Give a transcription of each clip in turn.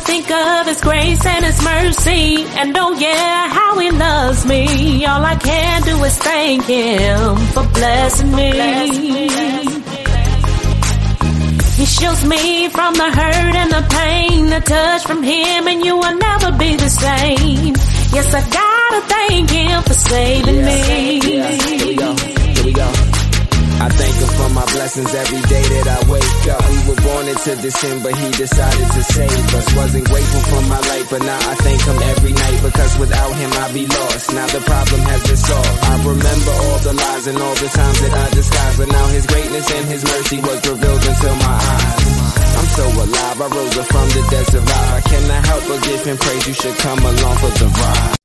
think of His grace and His mercy, and oh yeah, how He loves me. All I can do is thank Him for blessing me. He shields me from the hurt and the pain, a touch from Him, and you will never be the same. Yes, I gotta thank Him for saving Yeah. me. Yeah. Here we go. Here we go. I thank him for my blessings every day that I wake up. We were born into this sin, but he decided to save us. Wasn't grateful for my life, but now I thank him every night because without him I'd be lost. Now the problem has been solved. I remember all the lies and all the times that I disguised, but now his greatness and his mercy was revealed into my eyes. I'm so alive, I rose up from the dead survive. I cannot help but give him praise. You should come along for the ride.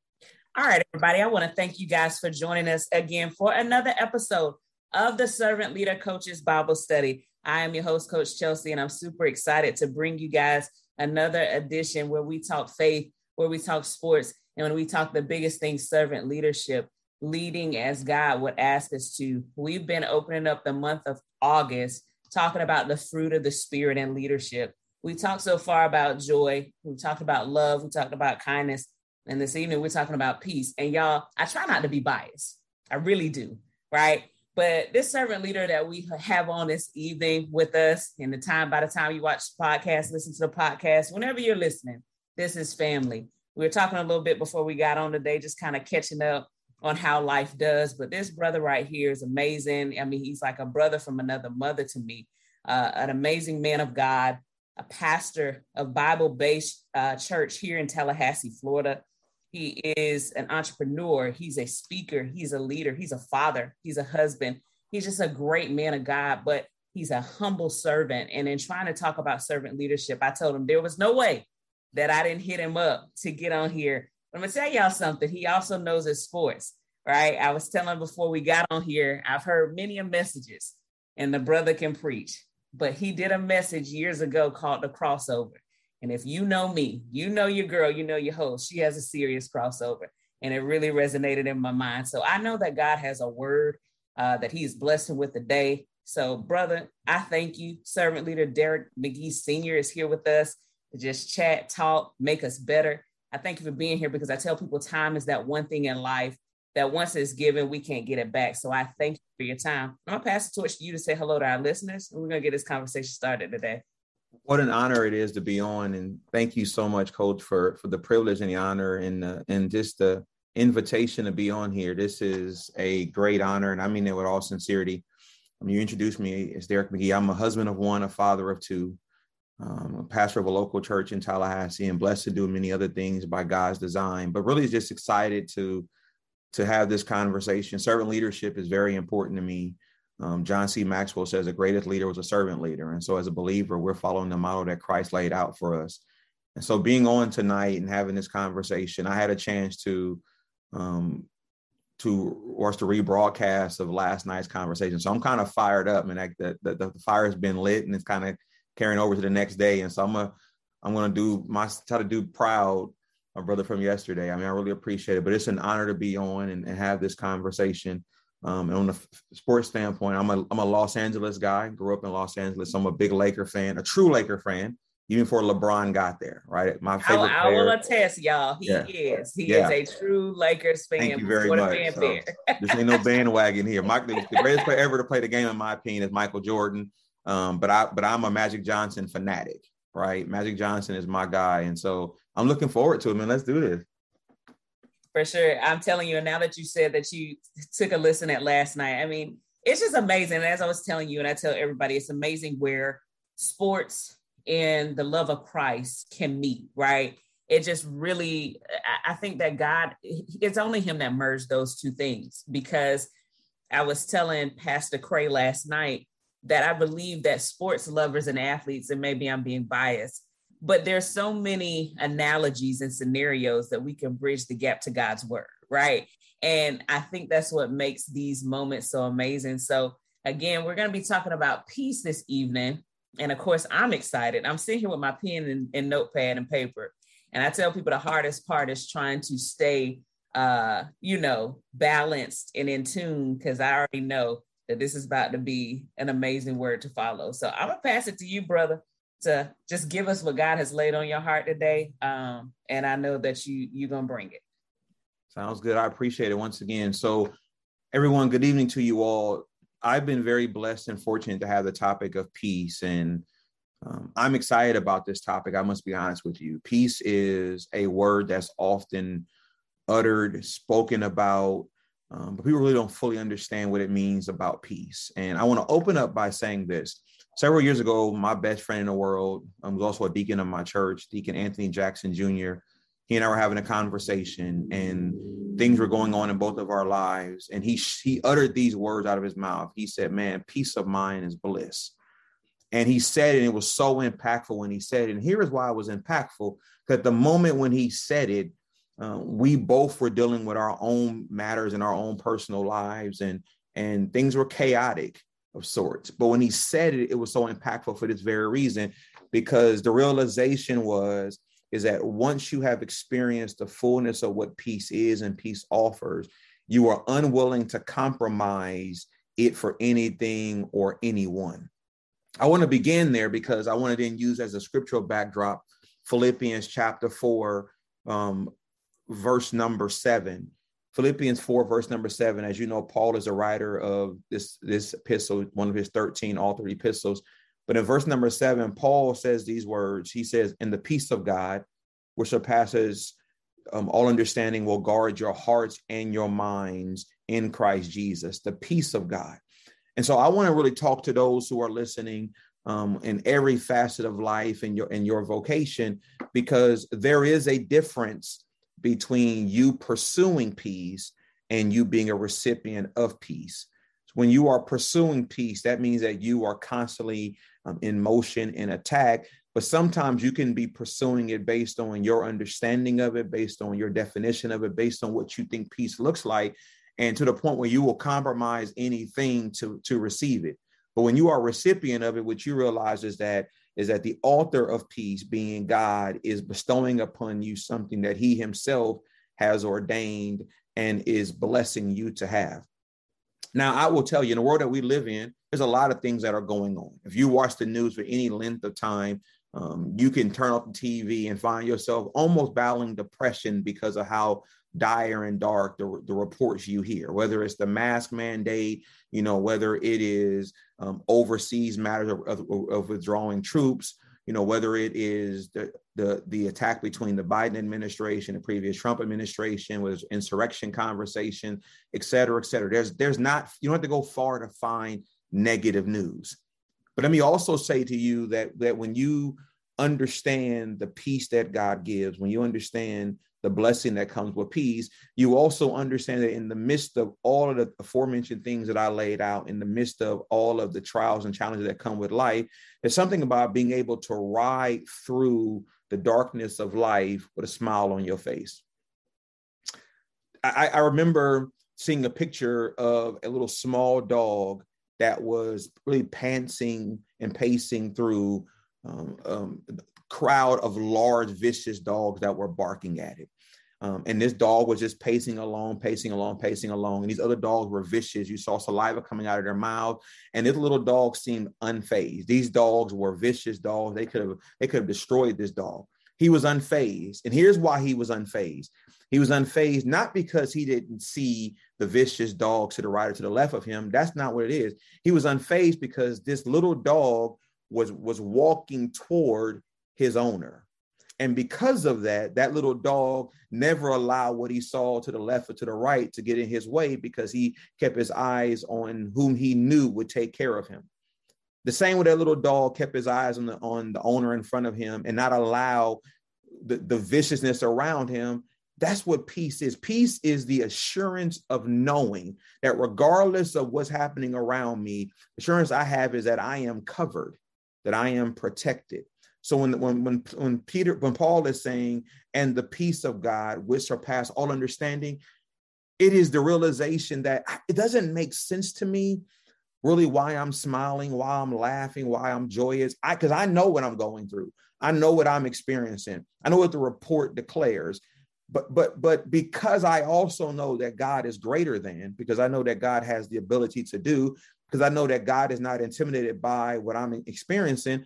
All right, everybody. I want to thank you guys for joining us again for another episode of the Servant Leader Coaches Bible Study. I am your host, Coach Chelsea, and I'm super excited to bring you guys another edition where we talk faith, where we talk sports, and when we talk the biggest thing servant leadership, leading as God would ask us to. We've been opening up the month of August talking about the fruit of the Spirit and leadership. We talked so far about joy, we talked about love, we talked about kindness. And this evening, we're talking about peace. And y'all, I try not to be biased. I really do. Right. But this servant leader that we have on this evening with us, in the time, by the time you watch the podcast, listen to the podcast, whenever you're listening, this is family. We were talking a little bit before we got on today, just kind of catching up on how life does. But this brother right here is amazing. I mean, he's like a brother from another mother to me, uh, an amazing man of God, a pastor of Bible based uh, church here in Tallahassee, Florida. He is an entrepreneur. He's a speaker. He's a leader. He's a father. He's a husband. He's just a great man of God, but he's a humble servant. And in trying to talk about servant leadership, I told him there was no way that I didn't hit him up to get on here. But I'm going to tell y'all something. He also knows his sports, right? I was telling before we got on here, I've heard many messages, and the brother can preach, but he did a message years ago called The Crossover. And if you know me, you know your girl, you know your host, she has a serious crossover. And it really resonated in my mind. So I know that God has a word uh, that He is blessing with today. So, brother, I thank you. Servant leader Darrick McGhee Sr. is here with us to just chat, talk, make us better. I thank you for being here because I tell people time is that one thing in life that once it's given, we can't get it back. So I thank you for your time. I'm to pass the torch to you to say hello to our listeners. And we're to get this conversation started today. What an honor it is to be on, and thank you so much, Coach, for for the privilege and the honor, and uh, and just the invitation to be on here. This is a great honor, and I mean it with all sincerity. Um, you introduced me as Darrick McGhee. I'm a husband of one, a father of two, um, a pastor of a local church in Tallahassee, and blessed to do many other things by God's design. But really, just excited to to have this conversation. Servant leadership is very important to me. Um, John C. Maxwell says the greatest leader was a servant leader. And so, as a believer, we're following the model that Christ laid out for us. And so, being on tonight and having this conversation, I had a chance to um, to watch the rebroadcast of last night's conversation. So I'm kind of fired up, and the, the, the fire has been lit, and it's kind of carrying over to the next day. And so I'm gonna I'm gonna do my try to do proud my brother from yesterday. I mean, I really appreciate it, but it's an honor to be on and, and have this conversation. Um, and on the sports standpoint, I'm a I'm a Los Angeles guy. Grew up in Los Angeles. I'm a big Laker fan, a true Laker fan. Even before LeBron got there, right? My I, favorite I will attest, y'all. He Yeah. is. He Yeah. is a true Lakers fan. Thank you very the much. So. This ain't no bandwagon here. Mike, the greatest player ever to play the game, in my opinion, is Michael Jordan. Um, but I, but I'm a Magic Johnson fanatic, right? Magic Johnson is my guy, and so I'm looking forward to it, man. Let's do this. For sure. I'm telling you, and now that you said that you took a listen at last night, I mean, it's just amazing. And as I was telling you, and I tell everybody, it's amazing where sports and the love of Christ can meet, right? It just really, I- think that God, it's only Him that merged those two things because I was telling Pastor Cray last night that I believe that sports lovers and athletes, and maybe I'm being biased, but there's so many analogies and scenarios that we can bridge the gap to God's word, right? And I think that's what makes these moments so amazing. So, again, we're going to be talking about peace this evening. And of course, I'm excited. I'm sitting here with my pen and, and notepad and paper. And I tell people the hardest part is trying to stay, uh, you know, balanced and in tune because I already know that this is about to be an amazing word to follow. So I'm going to pass it to you, brother. To just give us what God has laid on your heart today. Um, and I know that you you're gonna bring it. Sounds good. I appreciate it once again. So, everyone, good evening to you all. I've been very blessed and fortunate to have the topic of peace, and um, I'm excited about this topic. I must be honest with you. Peace is a word that's often uttered, spoken about, um, but people really don't fully understand what it means about peace. And I want to open up by saying this several years ago, my best friend in the world um, was also a deacon of my church, Deacon Anthony Jackson Jr. He and I were having a conversation, and things were going on in both of our lives. And he he uttered these words out of his mouth. He said, "Man, peace of mind is bliss." And he said, and it was so impactful when he said it. And here is why it was impactful: because the moment when he said it, uh, we both were dealing with our own matters in our own personal lives, and and things were chaotic of sorts. But when he said it, it was so impactful for this very reason, because the realization was is that once you have experienced the fullness of what peace is and peace offers, you are unwilling to compromise it for anything or anyone. I want to begin there because I want to then use as a scriptural backdrop Philippians chapter 4, um, verse number 7 Philippians 4, verse number 7, as you know, Paul is a writer of this, this epistle, one of his 13 authored epistles. But in verse number 7, Paul says these words. He says, "In the peace of God, which surpasses um, all understanding, will guard your hearts and your minds in Christ Jesus." The peace of God. And so I want to really talk to those who are listening um, in every facet of life and your in your vocation, because there is a difference between you pursuing peace and you being a recipient of peace. When you are pursuing peace, that means that you are constantly um, in motion in attack. But sometimes you can be pursuing it based on your understanding of it, based on your definition of it, based on what you think peace looks like, and to the point where you will compromise anything to, to receive it. But when you are a recipient of it, what you realize is that is that the author of peace, being God, is bestowing upon you something that he himself has ordained and is blessing you to have. Now, I will tell you, in the world that we live in, there's a lot of things that are going on. If you watch the news for any length of time, um, you can turn off the TV and find yourself almost battling depression because of how dire and dark the, the reports you hear, whether it's the mask mandate, you know, whether it is um, overseas matters of, of, of, withdrawing troops, you know, whether it is the, the, the attack between the Biden administration, the previous Trump administration, was insurrection conversation, et cetera, et cetera. There's, there's not, you don't have to go far to find negative news. But let me also say to you that, that when you understand the peace that God gives, when you understand the blessing that comes with peace, you also understand that in the midst of all of the aforementioned things that I laid out, in the midst of all of the trials and challenges that come with life, there's something about being able to ride through the darkness of life with a smile on your face. I, I remember seeing a picture of a little small dog that was really pantsing and pacing through um, um, crowd of large vicious dogs that were barking at it. Um, and this dog was just pacing along, pacing along, pacing along. And these other dogs were vicious. You saw saliva coming out of their mouth, and this little dog seemed unfazed. These dogs were vicious dogs. They could have they could have destroyed this dog. He was unfazed, and here's why he was unfazed. He was unfazed not because he didn't see the vicious dog to the right or to the left of him. That's not what it is. He was unfazed because this little dog was was walking toward his owner. And because of that, that little dog never allowed what he saw to the left or to the right to get in his way because he kept his eyes on whom he knew would take care of him. The same with that little dog kept his eyes on the on the owner in front of him and not allow the, the viciousness around him. That's what peace is. Peace is the assurance of knowing that regardless of what's happening around me, assurance I have is that I am covered, that I am protected, so when when when when Peter when Paul is saying and the peace of God which surpass all understanding, it is the realization that it doesn't make sense to me really why I'm smiling, why I'm laughing, why I'm joyous. I because I know what I'm going through. I know what I'm experiencing. I know what the report declares. But but but because I also know that God is greater than, because I know that God has the ability to do, because I know that God is not intimidated by what I'm experiencing,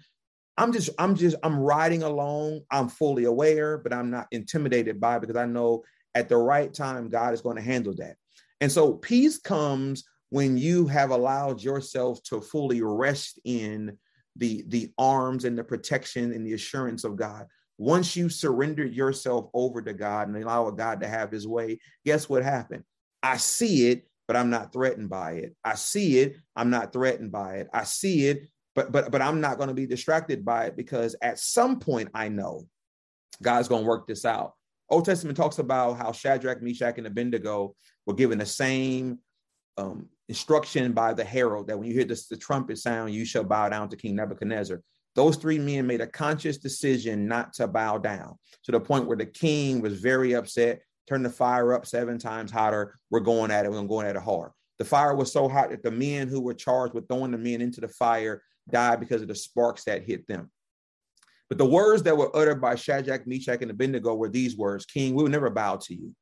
I'm just, I'm just, I'm riding along. I'm fully aware, but I'm not intimidated by because I know at the right time, God is going to handle that. And so peace comes when you have allowed yourself to fully rest in the, the arms and the protection and the assurance of God. Once you surrendered yourself over to God and allow God to have his way, guess what happened? I see it, but I'm not threatened by it. I see it, I'm not threatened by it. I see it, but but but I'm not going to be distracted by it because at some point I know God's going to work this out. Old Testament talks about how Shadrach, Meshach, and Abednego were given the same um, instruction by the herald that when you hear this, the trumpet sound, you shall bow down to King Nebuchadnezzar. Those three men made a conscious decision not to bow down to the point where the king was very upset, turned the fire up seven times hotter. We're going at it, we're going at it hard. The fire was so hot that the men who were charged with throwing the men into the fire died because of the sparks that hit them. But the words that were uttered by Shadrach, Meshach, and Abednego were these words King, we will never bow to you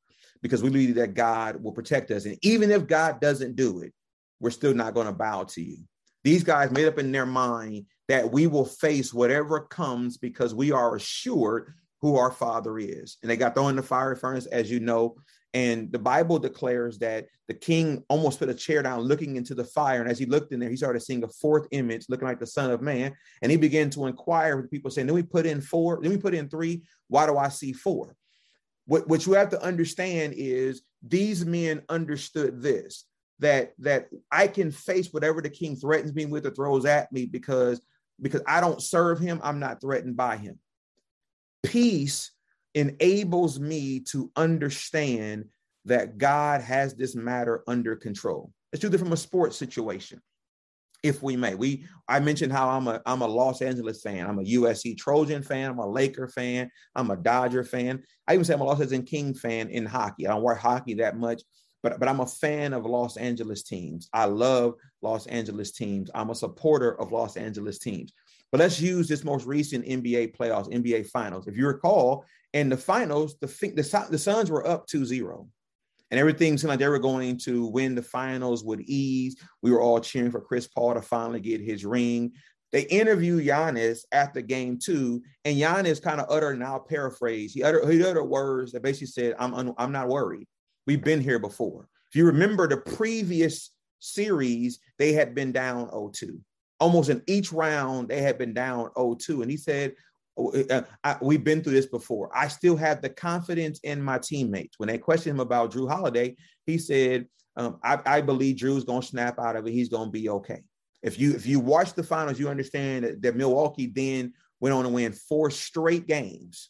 because we believe that God will protect us. And even if God doesn't do it, we're still not going to bow to you. These guys made up in their mind that we will face whatever comes because we are assured who our Father is. And they got thrown in the fire furnace, as you know. And the Bible declares that the king almost put a chair down looking into the fire. And as he looked in there, he started seeing a fourth image looking like the Son of Man. And he began to inquire with people saying, Then we put in four, then we put in three. Why do I see four? What, what you have to understand is these men understood this that that I can face whatever the king threatens me with or throws at me because because I don't serve him, I'm not threatened by him. Peace enables me to understand that God has this matter under control. Do this from a sports situation, if we may. We I mentioned how I'm a I'm a Los Angeles fan. I'm a USC Trojan fan. I'm a Laker fan. I'm a Dodger fan. I even say I'm a Los Angeles King fan in hockey. I don't watch hockey that much, but but I'm a fan of Los Angeles teams. I love Los Angeles teams. I'm a supporter of Los Angeles teams. But let's use this most recent NBA playoffs, NBA finals. If you recall, in the finals, the the, the Suns were up 2-0. And everything seemed like they were going to win the finals with ease. We were all cheering for Chris Paul to finally get his ring. They interviewed Giannis after game two, and Giannis kind of uttered, and I'll paraphrase, he uttered, he uttered words that basically said, I'm, un- I'm not worried. We've been here before. If you remember the previous series, they had been down 0-2 almost in each round they had been down 0-2 and he said I, we've been through this before. I still have the confidence in my teammates. When they questioned him about Jrue Holiday he said um, I, I, believe Jrue's going to snap out of it. He's going to be okay. If you if you watch the finals you understand that, that milwaukee then went on to win four straight games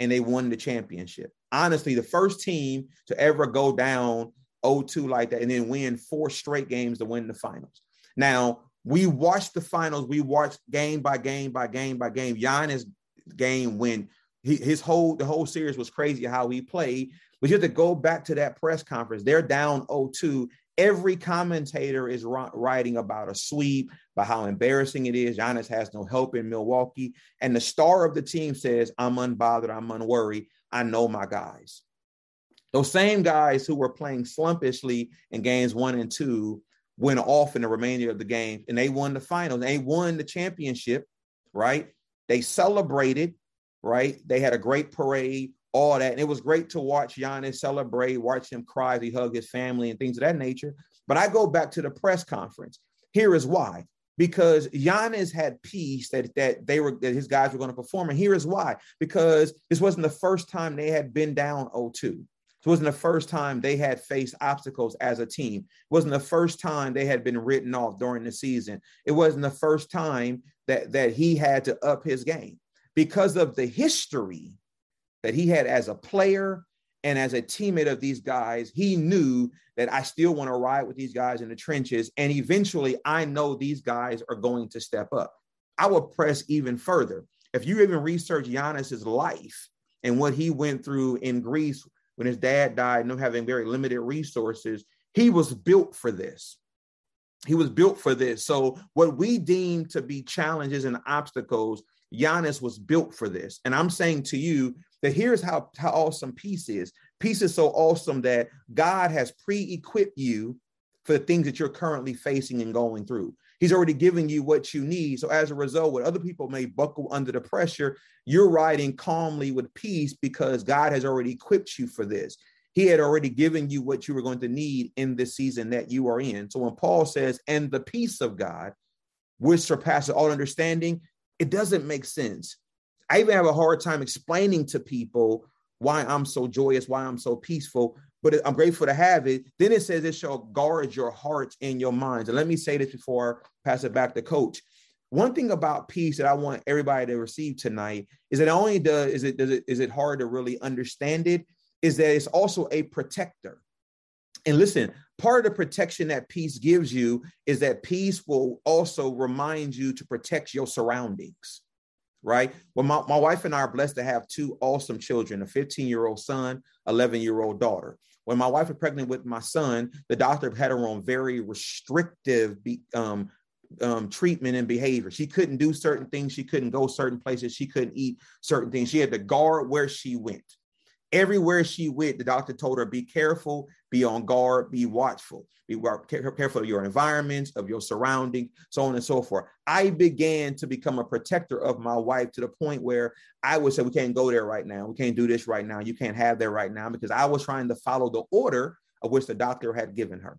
and they won the championship. Honestly the first team to ever go down 0-2 like that and then win four straight games to win the finals. Now we watched the finals. We watched game by game by game by game. Giannis game when he, his whole the whole series was crazy how he played. But you have to go back to that press conference. They're down 0-2. Every commentator is writing about a sweep, about how embarrassing it is. Giannis has no help in Milwaukee. And the star of the team says, I'm unbothered, I'm unworried. I know my guys. Those same guys who were playing slumpishly in games one and two went off in the remainder of the game and they won the finals. They won the championship, right? They celebrated, right? They had a great parade, all that. And it was great to watch Giannis celebrate, watch him cry as he hugged his family and things of that nature. But I go back to the press conference. Here is why. Because Giannis had peace that that they were that his guys were going to perform. And here is why. Because this wasn't the first time they had been down 0-2. It wasn't the first time they had faced obstacles as a team. It wasn't the first time they had been written off during the season. It wasn't the first time that, that he had to up his game because of the history that he had as a player and as a teammate of these guys. He knew that I still want to ride with these guys in the trenches. And eventually, I know these guys are going to step up. I will press even further. If you even research Giannis's life and what he went through in Greece when his dad died and them having very limited resources, he was built for this. He was built for this. So, what we deem to be challenges and obstacles, Giannis was built for this. And I'm saying to you that here's how, how awesome peace is. Peace is so awesome that God has pre equipped you for the things that you're currently facing and going through. He's already giving you what you need. So as a result, what other people may buckle under the pressure, you're riding calmly with peace because God has already equipped you for this. He had already given you what you were going to need in this season that you are in. So when Paul says, and the peace of God, which surpasses all understanding, it doesn't make sense. I even have a hard time explaining to people why I'm so joyous, why I'm so peaceful, but I'm grateful to have it. Then it says it shall guard your hearts and your minds. And let me say this before I pass it back to coach. One thing about peace that I want everybody to receive tonight is that only does is it does it is it hard to really understand it is that it's also a protector. And listen, part of the protection that peace gives you is that peace will also remind you to protect your surroundings right? Well, my, my wife and I are blessed to have two awesome children a 15 year old son, 11 year old daughter. When my wife was pregnant with my son, the doctor had her on very restrictive um, um, treatment and behavior. She couldn't do certain things. She couldn't go certain places. She couldn't eat certain things. She had to guard where she went. Everywhere she went, the doctor told her, be careful, be on guard, be watchful, be careful of your environments, of your surroundings, so on and so forth. I began to become a protector of my wife to the point where I would say, we can't go there right now. We can't do this right now. You can't have that right now because I was trying to follow the order of which the doctor had given her.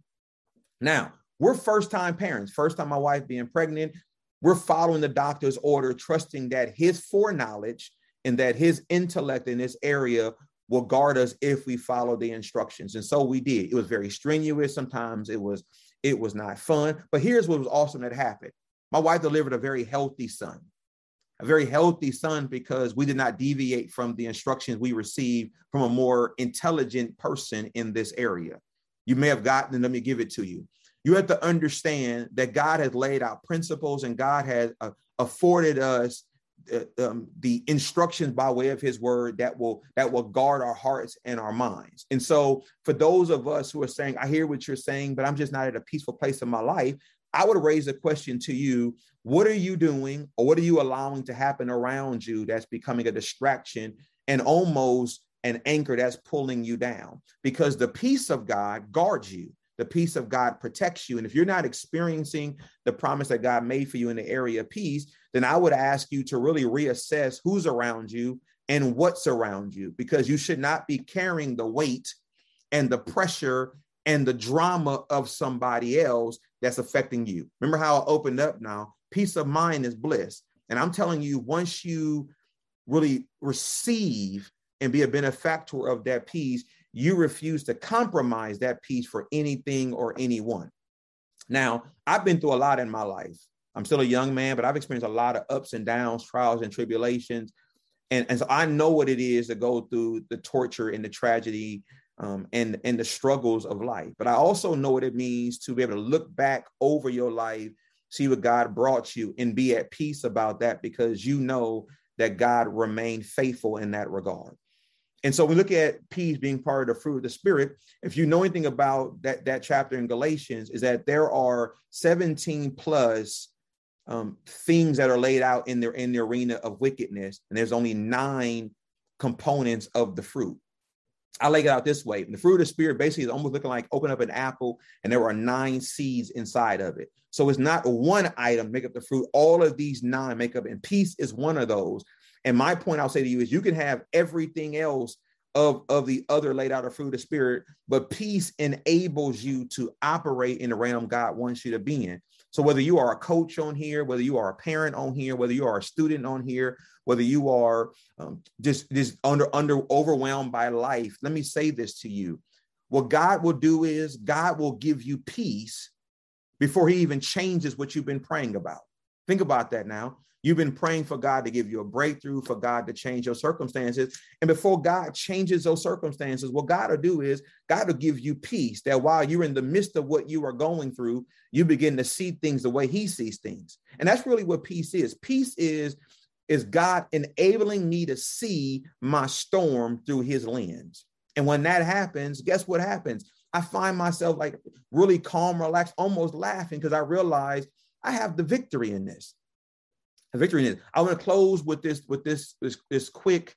Now, we're first time parents, first time my wife being pregnant. We're following the doctor's order, trusting that his foreknowledge and that his intellect in this area will guard us if we follow the instructions. And so we did. It was very strenuous. Sometimes it was it was not fun. But here's what was awesome that happened. My wife delivered a very healthy son. A very healthy son because we did not deviate from the instructions we received from a more intelligent person in this area. You may have gotten, let me give it to you. You have to understand that God has laid out principles and God has uh, afforded us uh, um, the instructions by way of his word that will that will guard our hearts and our minds. And so for those of us who are saying i hear what you're saying but i'm just not at a peaceful place in my life i would raise a question to you what are you doing or what are you allowing to happen around you that's becoming a distraction and almost an anchor that's pulling you down? Because the peace of god guards you the peace of God protects you. And if you're not experiencing the promise that God made for you in the area of peace, then I would ask you to really reassess who's around you and what's around you, because you should not be carrying the weight and the pressure and the drama of somebody else that's affecting you. Remember how I opened up now? Peace of mind is bliss. And I'm telling you, once you really receive and be a benefactor of that peace, you refuse to compromise that peace for anything or anyone. Now, I've been through a lot in my life. I'm still a young man, but I've experienced a lot of ups and downs, trials and tribulations. And, and so I know what it is to go through the torture and the tragedy um, and, and the struggles of life. But I also know what it means to be able to look back over your life, see what God brought you, and be at peace about that because you know that God remained faithful in that regard. And so we look at peace being part of the fruit of the spirit. If you know anything about that, that chapter in Galatians, is that there are 17 plus um, things that are laid out in their in the arena of wickedness, and there's only nine components of the fruit. I lay it out this way: the fruit of the spirit basically is almost looking like open up an apple, and there are nine seeds inside of it. So it's not one item make up the fruit; all of these nine make up, and peace is one of those. And my point I'll say to you is you can have everything else of, of the other laid out of fruit of spirit, but peace enables you to operate in the realm God wants you to be in. So whether you are a coach on here, whether you are a parent on here, whether you are a student on here, whether you are um, just just under under overwhelmed by life, let me say this to you: what God will do is God will give you peace before He even changes what you've been praying about. Think about that now. You've been praying for God to give you a breakthrough, for God to change your circumstances. And before God changes those circumstances, what God will do is God will give you peace that while you're in the midst of what you are going through, you begin to see things the way He sees things. And that's really what peace is. Peace is is God enabling me to see my storm through his lens. And when that happens, guess what happens? I find myself like really calm, relaxed, almost laughing because I realize I have the victory in this victory is. I want to close with this with this this, this quick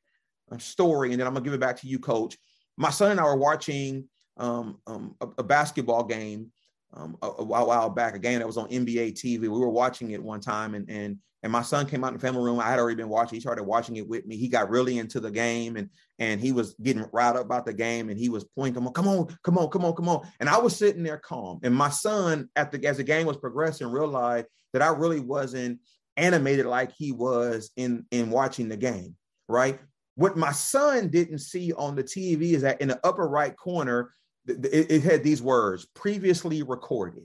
uh, story, and then I'm gonna give it back to you, Coach. My son and I were watching um, um, a, a, basketball game um, a, a, while back, a game that was on NBA TV. We were watching it one time, and and and my son came out in the family room. I had already been watching. He started watching it with me. He got really into the game, and and he was getting riled up about the game, and he was pointing, "Come on, come on, come on, come on, come on!" And I was sitting there calm. And my son, at the as the game was progressing, realized that I really wasn't animated like he was in in watching the game. Right. What my son didn't see on the TV is that in the upper right corner, it, it had these words previously recorded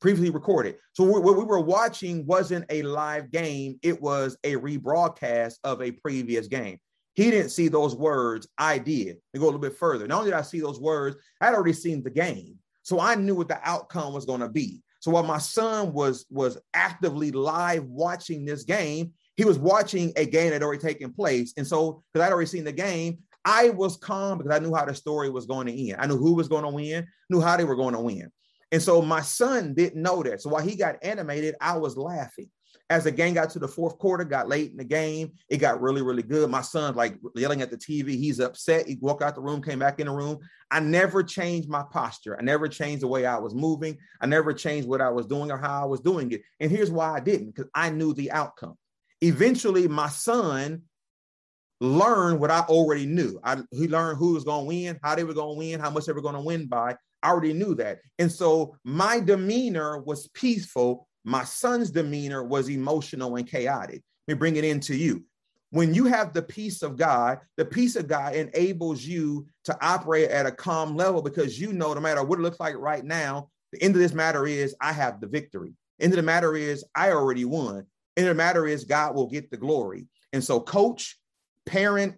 previously recorded. So what we were watching wasn't a live game, it was a rebroadcast of a previous game. He didn't see those words, I did. We go a little bit further. Not only did I see those words, I had already seen the game. So I knew what the outcome was going to be. So while my son was was actively live watching this game, he was watching a game that had already taken place. And so because I'd already seen the game, I was calm because I knew how the story was going to end. I knew who was going to win, knew how they were going to win. And so my son didn't know that. So while he got animated, I was laughing. As the game got to the fourth quarter, got late in the game, it got really, really good. My son's like yelling at the TV. He's upset. He walked out the room, came back in the room. I never changed my posture. I never changed the way I was moving. I never changed what I was doing or how I was doing it. And here's why I didn't, because I knew the outcome. Eventually, my son learned what I already knew. I, he learned who was going to win, how they were going to win, how much they were going to win by. I already knew that. And so my demeanor was peaceful. My son's demeanor was emotional and chaotic. Let me bring it into you. When you have the peace of God, the peace of God enables you to operate at a calm level because you know no matter what it looks like right now, the end of this matter is I have the victory. End of the matter is I already won. End of the matter is God will get the glory. And so, coach, parent,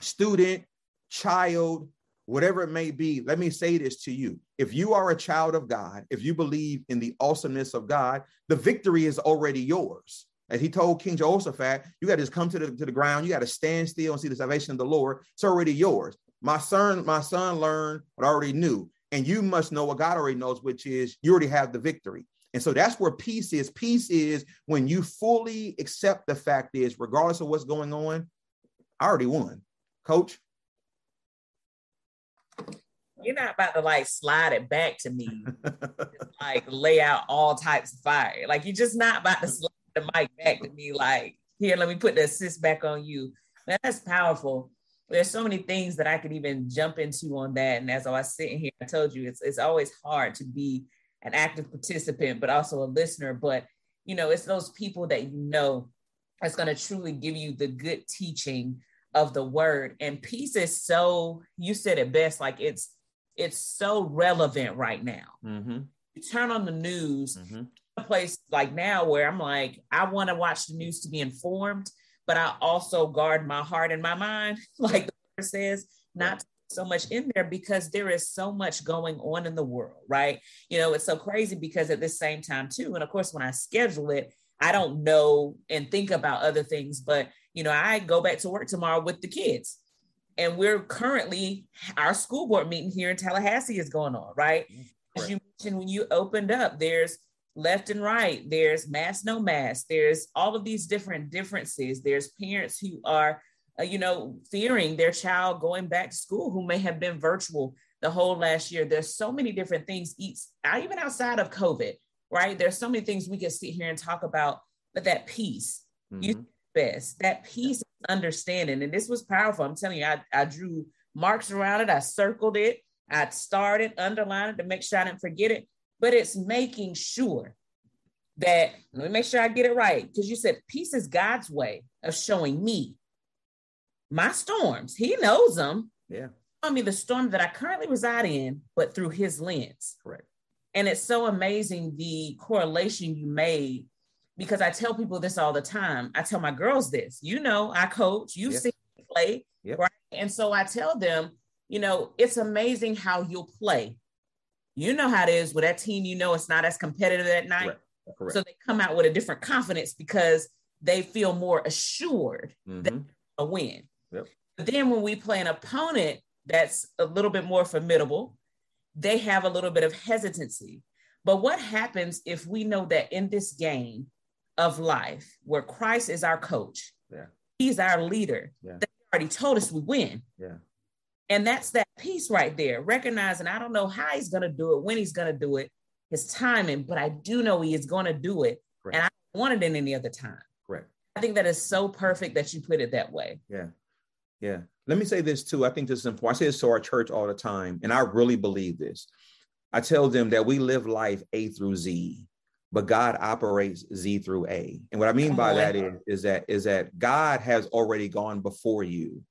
student, child, whatever it may be, let me say this to you. If you are a child of God, if you believe in the awesomeness of God, the victory is already yours. As he told King Jehoshaphat, you got to just come to the, to the ground. You got to stand still and see the salvation of the Lord. It's already yours. My son, my son learned what I already knew. And you must know what God already knows, which is you already have the victory. And so that's where peace is. Peace is when you fully accept the fact is, regardless of what's going on, I already won. Coach? You're not about to like slide it back to me, like lay out all types of fire. Like you're just not about to slide the mic back to me, like, here, let me put the assist back on you. Man, that's powerful. There's so many things that I could even jump into on that. And as I was sitting here, I told you it's it's always hard to be an active participant, but also a listener. But you know, it's those people that you know that's going to truly give you the good teaching of the word. And peace is so, you said it best, like it's it's so relevant right now. Mm-hmm. You turn on the news, mm-hmm. a place like now where I'm like, I want to watch the news to be informed, but I also guard my heart and my mind, like the word says, not so much in there because there is so much going on in the world, right? You know, it's so crazy because at the same time, too, and of course, when I schedule it, I don't know and think about other things, but you know, I go back to work tomorrow with the kids. And we're currently, our school board meeting here in Tallahassee is going on, right? right. As you mentioned, when you opened up, there's left and right, there's mass, no mass, there's all of these different differences. There's parents who are, uh, you know, fearing their child going back to school who may have been virtual the whole last year. There's so many different things, even outside of COVID, right? There's so many things we can sit here and talk about, but that peace, mm-hmm. you best. That peace understanding. And this was powerful. I'm telling you, I, I drew marks around it, I circled it, I started, underlined it to make sure I didn't forget it. But it's making sure that let me make sure I get it right. Because you said peace is God's way of showing me my storms. He knows them. Yeah. I mean, the storm that I currently reside in, but through his lens. Correct. And it's so amazing the correlation you made because I tell people this all the time. I tell my girls this, you know, I coach, you yep. see me play, yep. right? And so I tell them, you know, it's amazing how you'll play. You know how it is with that team, you know, it's not as competitive at night. Correct. Correct. So they come out with a different confidence because they feel more assured mm-hmm. that a win. Yep. But then when we play an opponent that's a little bit more formidable, they have a little bit of hesitancy. But what happens if we know that in this game, of life where Christ is our coach. Yeah. He's our leader. Yeah. They already told us we win. Yeah. And that's that piece right there, recognizing I don't know how he's going to do it, when he's going to do it, his timing, but I do know he is going to do it. Correct. And I don't want it in any other time. Correct. I think that is so perfect that you put it that way. Yeah. Yeah. Let me say this too. I think this is important. I say this to our church all the time, and I really believe this. I tell them that we live life A through Z, but God operates Z through A. And what I mean by that is, is that is that God has already gone before you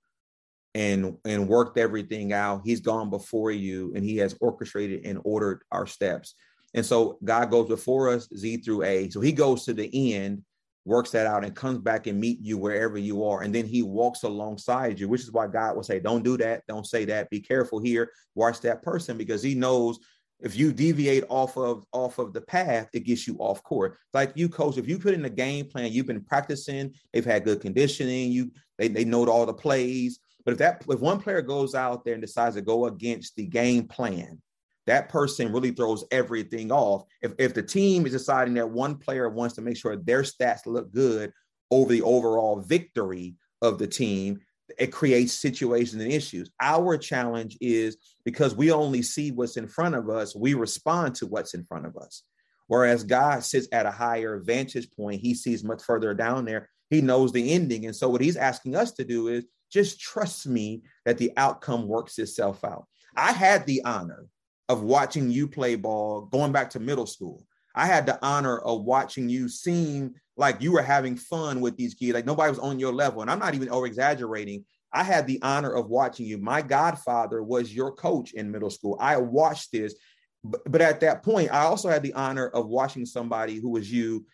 and and worked everything out. He's gone before you and he has orchestrated and ordered our steps. And so God goes before us Z through A. So he goes to the end, works that out and comes back and meet you wherever you are. And then he walks alongside you, which is why God will say, don't do that. Don't say that. Be careful here. Watch that person because he knows if you deviate off of off of the path, it gets you off court. Like you, coach, if you put in a game plan, you've been practicing, they've had good conditioning, you they, they know all the plays. But if that if one player goes out there and decides to go against the game plan, that person really throws everything off. If if the team is deciding that one player wants to make sure their stats look good over the overall victory of the team, it creates situations and issues. Our challenge is because we only see what's in front of us, we respond to what's in front of us. Whereas God sits at a higher vantage point, he sees much further down there. He knows the ending. And so, what he's asking us to do is just trust me that the outcome works itself out. I had the honor of watching you play ball going back to middle school. I had the honor of watching you seem like you were having fun with these kids, like nobody was on your level. And I'm not even over exaggerating. I had the honor of watching you. My godfather was your coach in middle school. I watched this, but, but at that point, I also had the honor of watching somebody who was you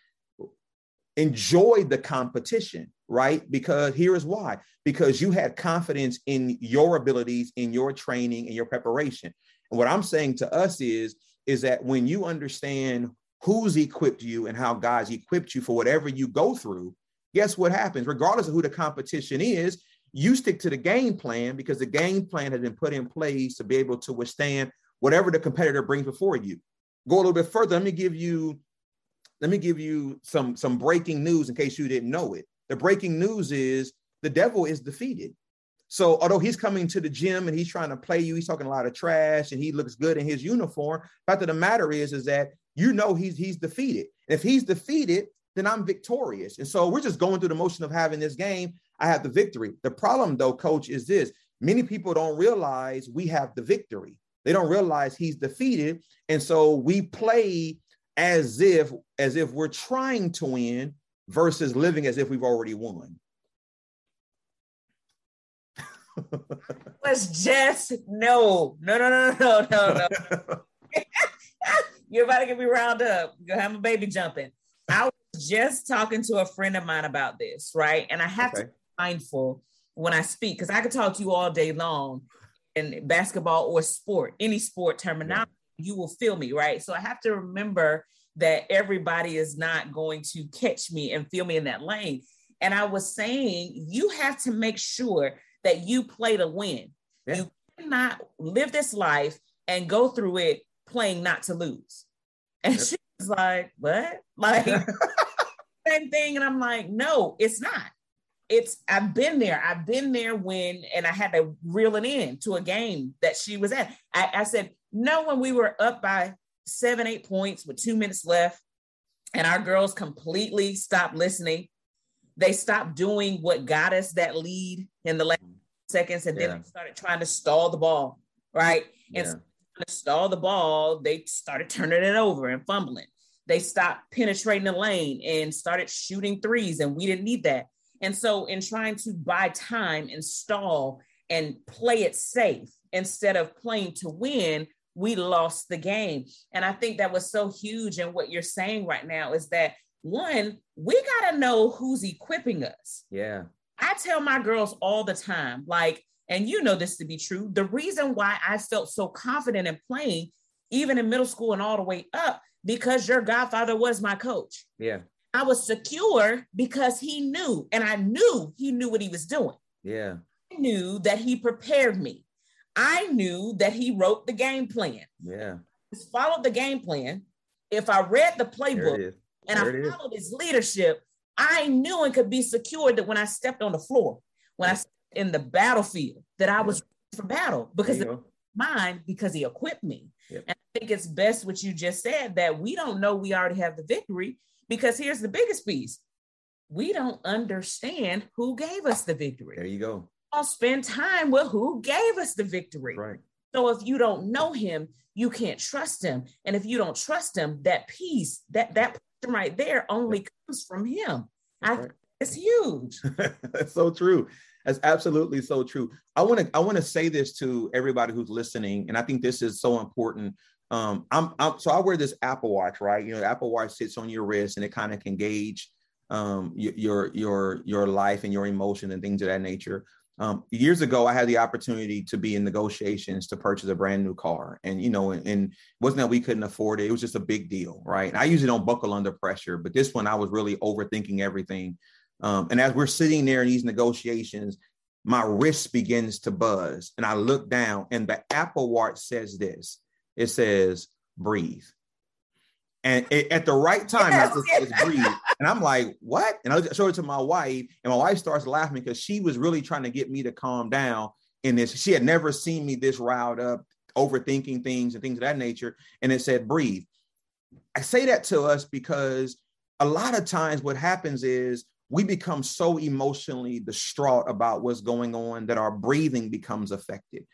enjoyed the competition, right? Because here is why because you had confidence in your abilities, in your training, and your preparation. And what I'm saying to us is, is that when you understand who's equipped you and how God's equipped you for whatever you go through, guess what happens? Regardless of who the competition is, you stick to the game plan because the game plan has been put in place to be able to withstand whatever the competitor brings before you. Go a little bit further. Let me give you, let me give you some some breaking news in case you didn't know it. The breaking news is the devil is defeated. So although he's coming to the gym and he's trying to play you, he's talking a lot of trash and he looks good in his uniform. Fact of the matter is, is that you know he's he's defeated. And if he's defeated, then I'm victorious. And so we're just going through the motion of having this game. I have the victory. The problem, though, coach, is this many people don't realize we have the victory. They don't realize he's defeated. And so we play as if as if we're trying to win versus living as if we've already won. Was just no, no, no, no, no, no, no. You're about to get me round up. You're have a baby jumping. I was just talking to a friend of mine about this, right? And I have okay. to be mindful when I speak because I could talk to you all day long in basketball or sport, any sport terminology, yeah. you will feel me, right? So I have to remember that everybody is not going to catch me and feel me in that lane. And I was saying, you have to make sure that you play to win. Yeah. You cannot live this life and go through it playing not to lose. And yep. she was like, What? Like, same thing. And I'm like, No, it's not. It's, I've been there. I've been there when, and I had to reel it in to a game that she was at. I, I said, No, when we were up by seven, eight points with two minutes left, and our girls completely stopped listening. They stopped doing what got us that lead in the last mm. seconds, and yeah. then they started trying to stall the ball, right? And. To stall the ball, they started turning it over and fumbling. They stopped penetrating the lane and started shooting threes, and we didn't need that. And so, in trying to buy time and stall and play it safe instead of playing to win, we lost the game. And I think that was so huge. And what you're saying right now is that one, we got to know who's equipping us. Yeah. I tell my girls all the time, like, and you know this to be true. The reason why I felt so confident in playing, even in middle school and all the way up, because your godfather was my coach. Yeah. I was secure because he knew, and I knew he knew what he was doing. Yeah. I knew that he prepared me. I knew that he wrote the game plan. Yeah. Just followed the game plan. If I read the playbook and I followed his leadership, I knew and could be secured that when I stepped on the floor, when I in the battlefield, that I was for battle because mine because he equipped me. Yep. And I think it's best what you just said that we don't know we already have the victory because here's the biggest piece. We don't understand who gave us the victory. There you go. I'll spend time with who gave us the victory. Right. So if you don't know him, you can't trust him. And if you don't trust him, that peace, that that right there only comes from him. I right. it's huge. That's so true. That's absolutely so true. I want to I want to say this to everybody who's listening, and I think this is so important. Um, I'm, I'm so I wear this Apple Watch, right? You know, Apple Watch sits on your wrist, and it kind of can gauge um, your your your life and your emotion and things of that nature. Um, years ago, I had the opportunity to be in negotiations to purchase a brand new car, and you know, and, and wasn't that we couldn't afford it; it was just a big deal, right? And I usually don't buckle under pressure, but this one I was really overthinking everything. Um, and as we're sitting there in these negotiations, my wrist begins to buzz. And I look down, and the Apple Watch says this it says, breathe. And it, at the right time, yes, I just breathe. And I'm like, what? And I show it to my wife, and my wife starts laughing because she was really trying to get me to calm down in this. She had never seen me this riled up, overthinking things and things of that nature. And it said, breathe. I say that to us because a lot of times what happens is we become so emotionally distraught about what's going on that our breathing becomes affected.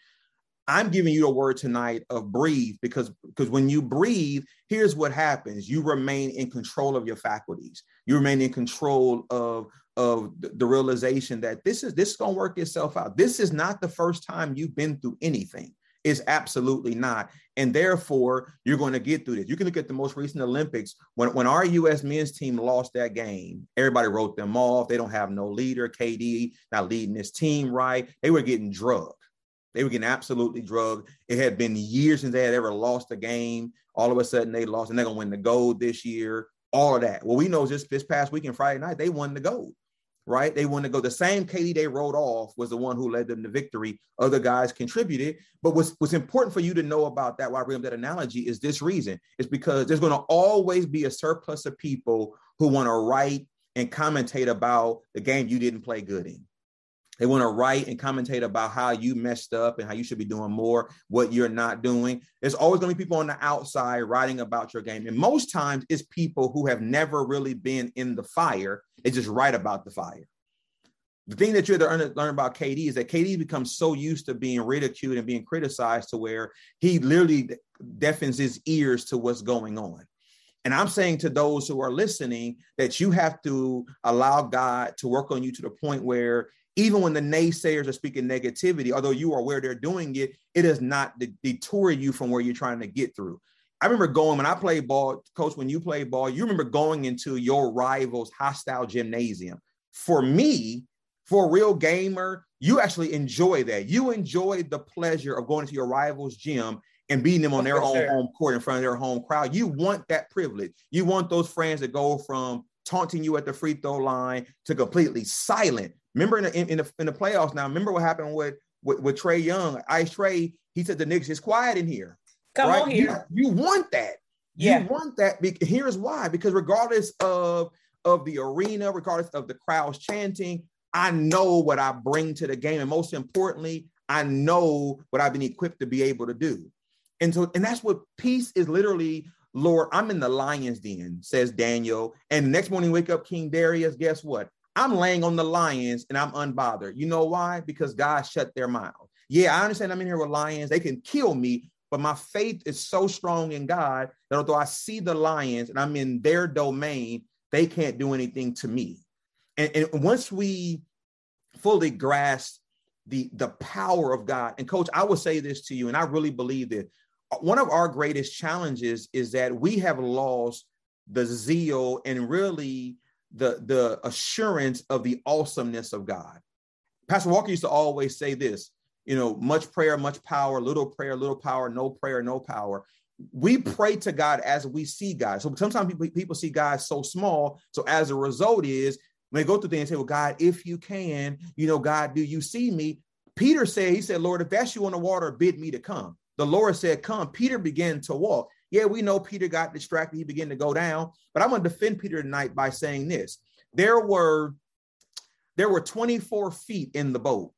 I'm giving you a word tonight of breathe because because when you breathe, here's what happens. You remain in control of your faculties. You remain in control of of the realization that this is this is going to work itself out. This is not the first time you've been through anything It's absolutely not. And therefore, you're going to get through this. You can look at the most recent Olympics. When, when our U.S. men's team lost that game, everybody wrote them off. They don't have no leader. KD not leading this team right. They were getting drugged. They were getting absolutely drugged. It had been years since they had ever lost a game. All of a sudden, they lost, and they're going to win the gold this year. All of that. Well, we know just this past weekend, Friday night, they won the gold right? They want to go. The same KD they wrote off was the one who led them to victory. Other guys contributed. But what's, what's important for you to know about that, why I bring up that analogy, is this reason. It's because there's going to always be a surplus of people who want to write and commentate about the game you didn't play good in. They want to write and commentate about how you messed up and how you should be doing more, what you're not doing. There's always going to be people on the outside writing about your game. And most times it's people who have never really been in the fire. They just write about the fire. The thing that you have to learn about KD is that KD becomes so used to being ridiculed and being criticized to where he literally deafens his ears to what's going on. And I'm saying to those who are listening that you have to allow God to work on you to the point where even when the naysayers are speaking negativity, although you are aware they're doing it, it does not detour you from where you're trying to get through. I remember going when I played ball, coach, when you played ball, you remember going into your rival's hostile gymnasium. For me, for a real gamer, you actually enjoy that. You enjoy the pleasure of going to your rival's gym and beating them on their own sure. home court in front of their home crowd. You want that privilege. You want those friends that go from taunting you at the free throw line to completely silent Remember in the, in, in the, in the playoffs now, remember what happened with, with, with Trae Young, Ice Trae, he said the Knicks is quiet in here. Come right? on here. You, you want that. Yeah. You want that. Here's why, because regardless of, of the arena, regardless of the crowds chanting, I know what I bring to the game. And most importantly, I know what I've been equipped to be able to do. And so, and that's what peace is literally, Lord, I'm in the lion's den, says Daniel. And the next morning, wake up King Darius, guess what? I'm laying on the lions and I'm unbothered. You know why? Because God shut their mouth. Yeah, I understand I'm in here with lions. They can kill me, but my faith is so strong in God that although I see the lions and I'm in their domain, they can't do anything to me. And, and once we fully grasp the, the power of God, and coach, I will say this to you, and I really believe that one of our greatest challenges is that we have lost the zeal and really the, the assurance of the awesomeness of God. Pastor Walker used to always say this, you know, much prayer, much power, little prayer, little power, no prayer, no power. We mm. pray to God as we see God. So sometimes people, people see God so small. So as a result is when they go through things and say, well, God, if you can, you know, God, do you see me? Peter said, he said, Lord, if that's you on the water, bid me to come. The Lord said, come. Peter began to walk. Yeah, we know Peter got distracted. He began to go down. But I'm going to defend Peter tonight by saying this. There were there were 24 feet in the boat.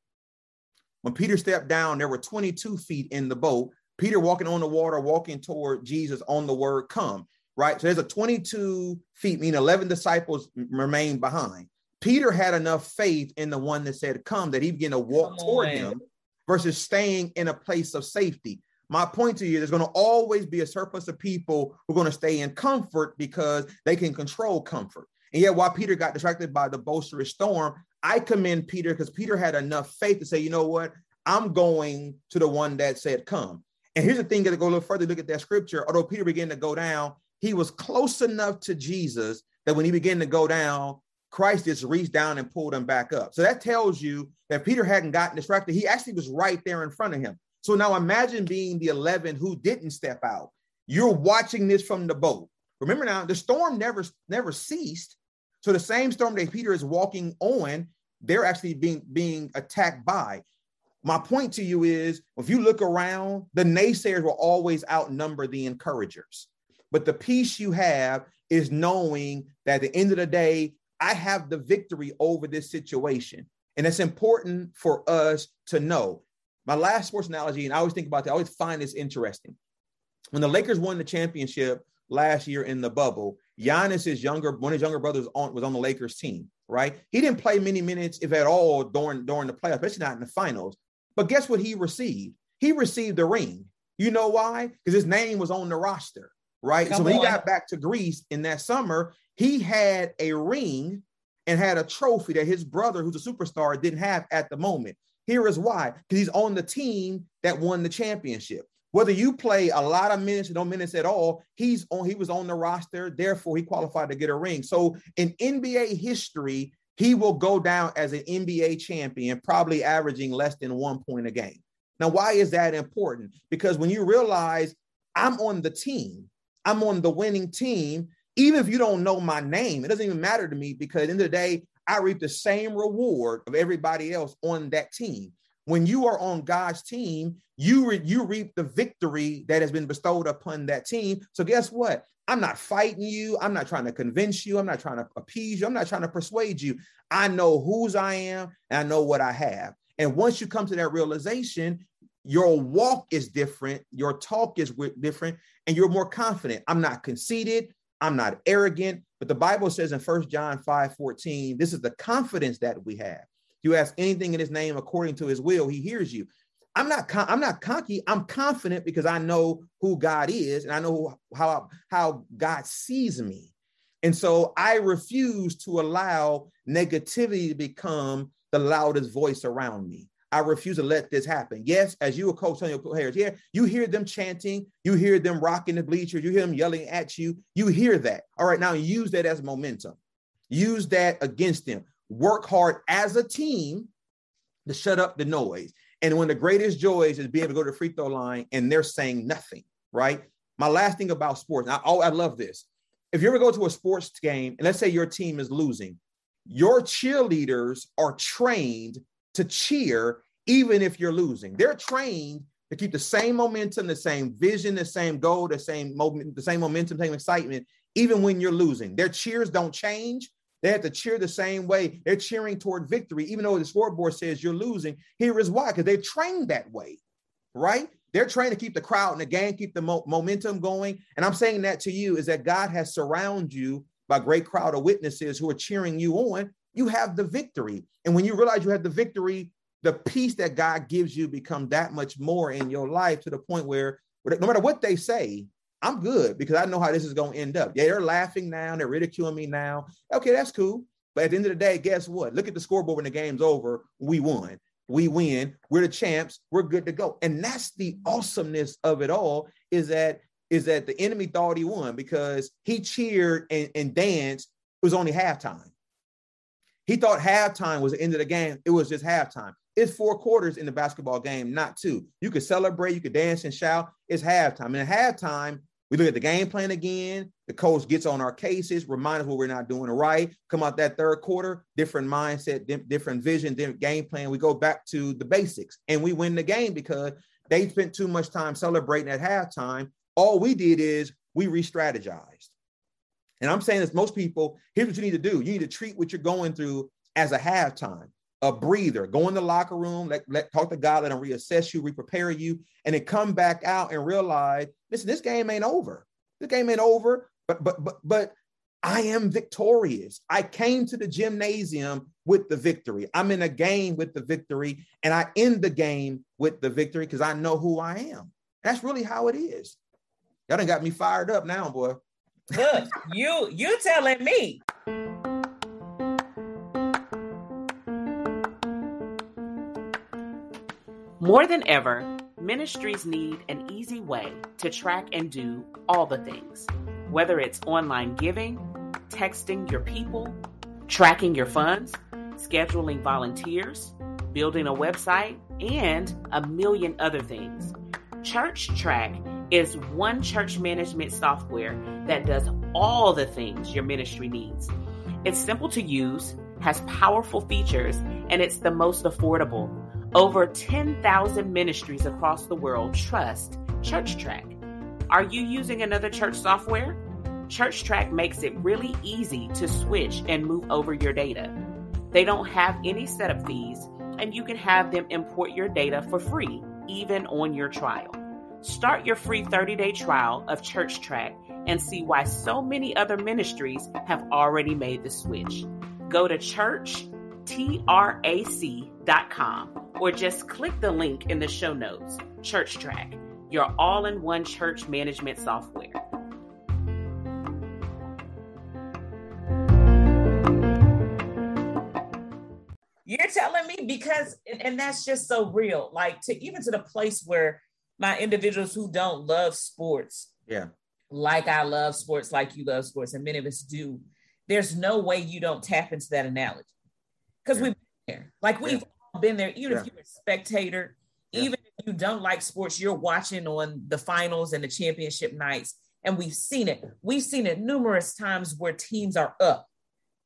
When Peter stepped down, there were 22 feet in the boat. Peter walking on the water, walking toward Jesus on the word come, right? So there's a 22 feet, meaning 11 disciples remain behind. Peter had enough faith in the one that said come that he began to walk toward him versus staying in a place of safety. My point to you, there's going to always be a surplus of people who are going to stay in comfort because they can control comfort. And yet, while Peter got distracted by the boisterous storm, I commend Peter because Peter had enough faith to say, you know what? I'm going to the one that said, come. And here's the thing, to go a little further, look at that scripture. Although Peter began to go down, he was close enough to Jesus that when he began to go down, Christ just reached down and pulled him back up. So that tells you that Peter hadn't gotten distracted. He actually was right there in front of him. So now imagine being the 11 who didn't step out. You're watching this from the boat. Remember now, the storm never never ceased. So the same storm that Peter is walking on, they're actually being being attacked by. My point to you is if you look around, the naysayers will always outnumber the encouragers. But the peace you have is knowing that at the end of the day, I have the victory over this situation. And it's important for us to know my last sports analogy, and I always think about that, I always find this interesting. When the Lakers won the championship last year in the bubble, Giannis, his younger, one of his younger brothers on, was on the Lakers team, right? He didn't play many minutes, if at all, during, during the playoffs, especially not in the finals. But guess what he received? He received a ring. You know why? Because his name was on the roster, right? Come so when on. he got back to Greece in that summer, he had a ring and had a trophy that his brother, who's a superstar, didn't have at the moment. Here is why because he's on the team that won the championship. Whether you play a lot of minutes or no minutes at all, he's on. He was on the roster, therefore he qualified to get a ring. So in NBA history, he will go down as an NBA champion, probably averaging less than one point a game. Now, why is that important? Because when you realize I'm on the team, I'm on the winning team, even if you don't know my name, it doesn't even matter to me because at the end of the day, I reap the same reward of everybody else on that team. When you are on God's team, you re- you reap the victory that has been bestowed upon that team. So guess what? I'm not fighting you. I'm not trying to convince you. I'm not trying to appease you. I'm not trying to persuade you. I know whose I am and I know what I have. And once you come to that realization, your walk is different, your talk is different, and you're more confident. I'm not conceited. I'm not arrogant. But the Bible says in First John 5 14, this is the confidence that we have. You ask anything in his name according to his will, he hears you. I'm not I'm not cocky. I'm confident because I know who God is and I know how how God sees me. And so I refuse to allow negativity to become the loudest voice around me. I refuse to let this happen. Yes, as you a coach telling your players, yeah, you hear them chanting, you hear them rocking the bleachers, you hear them yelling at you, you hear that. All right, now use that as momentum. Use that against them. Work hard as a team to shut up the noise. And one of the greatest joys is being able to go to the free throw line and they're saying nothing, right? My last thing about sports, I, oh, I love this. If you ever go to a sports game and let's say your team is losing, your cheerleaders are trained to cheer even if you're losing. They're trained to keep the same momentum, the same vision, the same goal, the same moment, the same momentum, same excitement, even when you're losing. Their cheers don't change. They have to cheer the same way. They're cheering toward victory, even though the scoreboard says you're losing. Here is why, because they're trained that way, right? They're trained to keep the crowd in the game, keep the mo- momentum going. And I'm saying that to you is that God has surrounded you by great crowd of witnesses who are cheering you on. You have the victory. And when you realize you have the victory, the peace that God gives you become that much more in your life to the point where no matter what they say, I'm good because I know how this is going to end up. Yeah, they're laughing now, they're ridiculing me now. Okay, that's cool. But at the end of the day, guess what? Look at the scoreboard when the game's over. We won. We win. We're the champs. We're good to go. And that's the awesomeness of it all is that is that the enemy thought he won because he cheered and, and danced. It was only halftime. He thought halftime was the end of the game. It was just halftime. It's four quarters in the basketball game, not two. You could celebrate, you could dance and shout. It's halftime. And at halftime, we look at the game plan again. The coach gets on our cases, remind us what we're not doing right. Come out that third quarter, different mindset, different vision, different game plan. We go back to the basics and we win the game because they spent too much time celebrating at halftime. All we did is we re strategized. And I'm saying this most people, here's what you need to do you need to treat what you're going through as a halftime a breather. Go in the locker room, let, let talk to God, let him reassess you, re-prepare you, and then come back out and realize, listen, this game ain't over. This game ain't over, but but but but I am victorious. I came to the gymnasium with the victory. I'm in a game with the victory, and I end the game with the victory because I know who I am. That's really how it is. Y'all done got me fired up now, boy. Look, you you telling me. More than ever, ministries need an easy way to track and do all the things, whether it's online giving, texting your people, tracking your funds, scheduling volunteers, building a website, and a million other things. Church Trac is one church management software that does all the things your ministry needs. It's simple to use, has powerful features, and it's the most affordable. Over 10,000 ministries across the world trust Church Trac. Are you using another church software? Church Trac makes it really easy to switch and move over your data. They don't have any setup fees, and you can have them import your data for free, even on your trial. Start your free 30 day trial of Church Trac and see why so many other ministries have already made the switch. Go to churchtrac.com or just click the link in the show notes. Church Trac, your all in one church management software. You're telling me because, and that's just so real. Like to even to the place where my individuals who don't love sports, yeah, like I love sports, like you love sports, and many of us do. There's no way you don't tap into that analogy because yeah. we've been there. Like we've yeah. Been there. Even yeah. if you're a spectator, even if you don't like sports, you're watching on the finals and the championship nights, and we've seen it. We've seen it numerous times where teams are up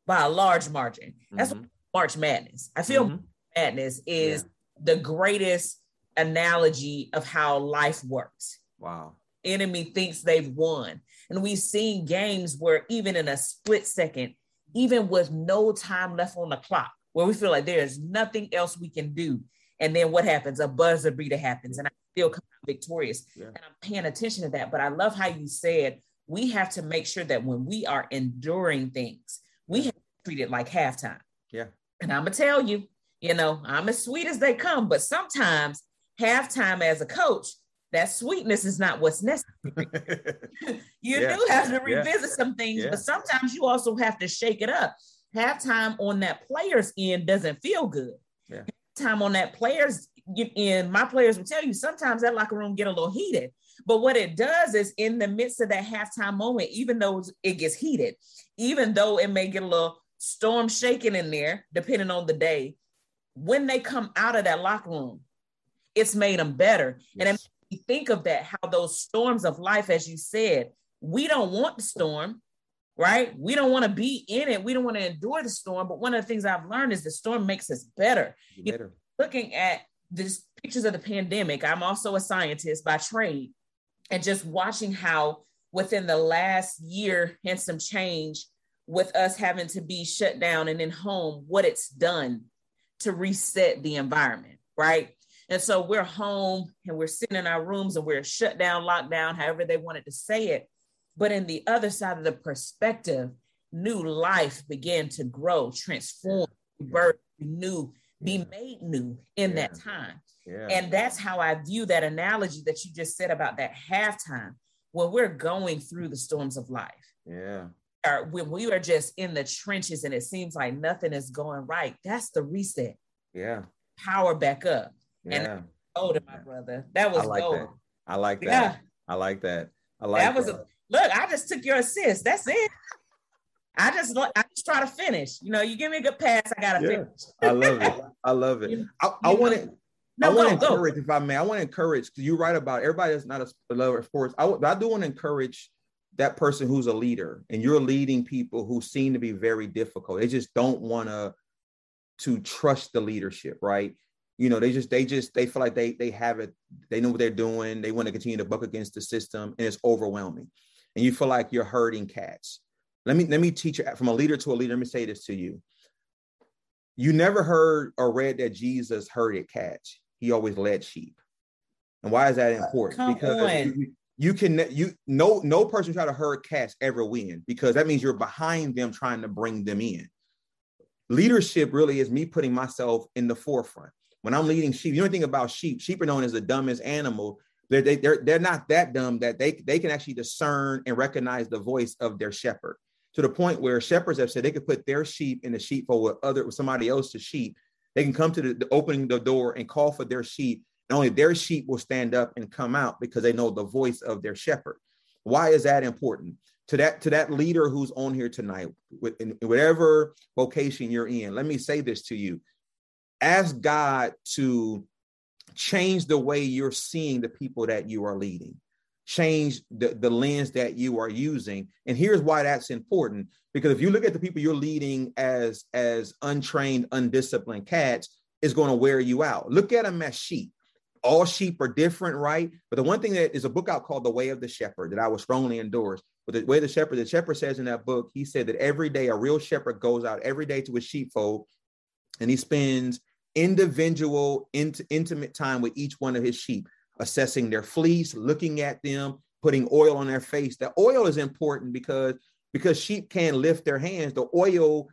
by a large margin. That's mm-hmm. March Madness. I feel mm-hmm. Madness is the greatest analogy of how life works. Wow. Enemy thinks they've won. And we've seen games where even in a split second, even with no time left on the clock, where we feel like there's nothing else we can do. And then what happens? A buzzer beater happens, and I still come out victorious. Yeah. And I'm paying attention to that. But I love how you said we have to make sure that when we are enduring things, we have to treat it like halftime. Yeah. And I'm gonna tell you, you know, I'm as sweet as they come, but sometimes halftime as a coach, that sweetness is not what's necessary. you yeah. do have to revisit yeah. some things, yeah. but sometimes you also have to shake it up. Halftime on that player's end doesn't feel good. Yeah. Time on that player's end, my players will tell you sometimes that locker room get a little heated. But what it does is in the midst of that halftime moment, even though it gets heated, even though it may get a little storm shaking in there, depending on the day, when they come out of that locker room, it's made them better. Yes. And it think of that, how those storms of life, as you said, we don't want the storm, right? We don't want to be in it. We don't want to endure the storm. But one of the things I've learned is the storm makes us better. better. Looking at these pictures of the pandemic, I'm also a scientist by trade, and just watching how within the last year and some change, with us having to be shut down and in home, what it's done to reset the environment, right? And so we're home and we're sitting in our rooms and we're shut down, locked down, however they wanted to say it. But in the other side of the perspective, new life began to grow, transform, birth, renew, be made new in yeah. that time. Yeah. And that's how I view that analogy that you just said about that halftime when we're going through the storms of life. Yeah. Or when we are just in the trenches and it seems like nothing is going right, that's the reset. Yeah. Power back up. Yeah. And older, my brother. That was I like gold. That. I like that. Yeah. I like that. I like that. Was that. A, look, I just took your assist. That's it. I just I just try to finish. You know, you give me a good pass, I gotta yeah. finish. I love it. I love it. I, I want to. No, I want to encourage, go. if I may, I want to encourage because you write about everybody that's not a lover of sports. I, I do want to encourage that person who's a leader, and you're leading people who seem to be very difficult. They just don't want to to trust the leadership, right? you know they just they just they feel like they they have it they know what they're doing they want to continue to buck against the system and it's overwhelming and you feel like you're herding cats let me let me teach you from a leader to a leader let me say this to you you never heard or read that Jesus herded cats. He always led sheep. And why is that uh, important? Come because you, you, can you no no person try to herd cats ever win because that means you're behind them trying to bring them in. Leadership really is me putting myself in the forefront. When I'm leading sheep, you know anything about sheep? Sheep are known as the dumbest animal. They're, they, they're, they're not that dumb that they, they can actually discern and recognize the voice of their shepherd to the point where shepherds have said they could put their sheep in the sheepfold with other with somebody else's sheep. They can come to the, the opening the door and call for their sheep, and only their sheep will stand up and come out because they know the voice of their shepherd. Why is that important? To that to that leader who's on here tonight, with in whatever vocation you're in, let me say this to you: ask God to change the way you're seeing the people that you are leading. Change the, the lens that you are using. And here's why that's important because if you look at the people you're leading as as untrained undisciplined cats it's going to wear you out. Look at them as sheep. All sheep are different right? But the one thing that is a book out called the way of the shepherd that i would strongly endorse but the way the shepherd the shepherd says in that book he said that every day a real shepherd goes out every day to his sheepfold and he spends individual int- intimate time with each one of his sheep assessing their fleece, looking at them, putting oil on their face. The oil is important because because sheep can't lift their hands. The oil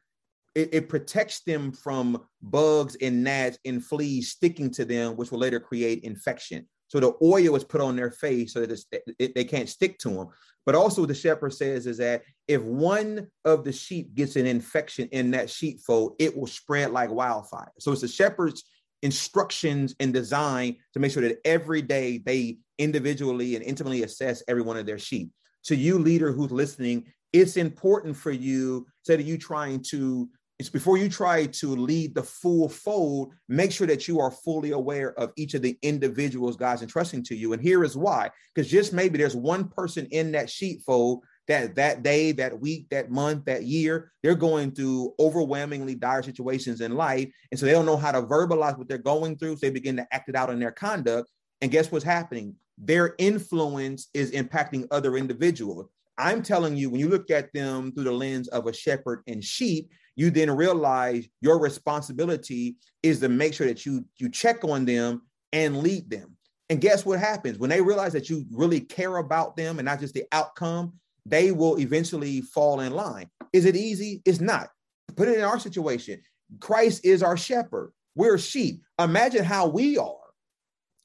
it, it, protects them from bugs and gnats and fleas sticking to them, which will later create infection. So the oil is put on their face so that it, they can't stick to them. But also, the shepherd says is that if one of the sheep gets an infection in that sheepfold, it will spread like wildfire. So it's the shepherd's instructions and design to make sure that every day they individually and intimately assess every one of their sheep. To you, leader who's listening, it's important for you, instead of you trying to, it's before you try to lead the full fold, make sure that you are fully aware of each of the individuals God's entrusting to you. And here is why, because just maybe there's one person in that sheepfold that that day, that week, that month, that year, they're going through overwhelmingly dire situations in life. And so they don't know how to verbalize what they're going through. So they begin to act it out in their conduct. And guess what's happening? Their influence is impacting other individuals. I'm telling you, when you look at them through the lens of a shepherd and sheep, you then realize your responsibility is to make sure that you you check on them and lead them. And guess what happens when they realize that you really care about them and not just the outcome? they will eventually fall in line. Is it easy? It's not. Put it in our situation. Christ is our shepherd. We're sheep. Imagine how we are.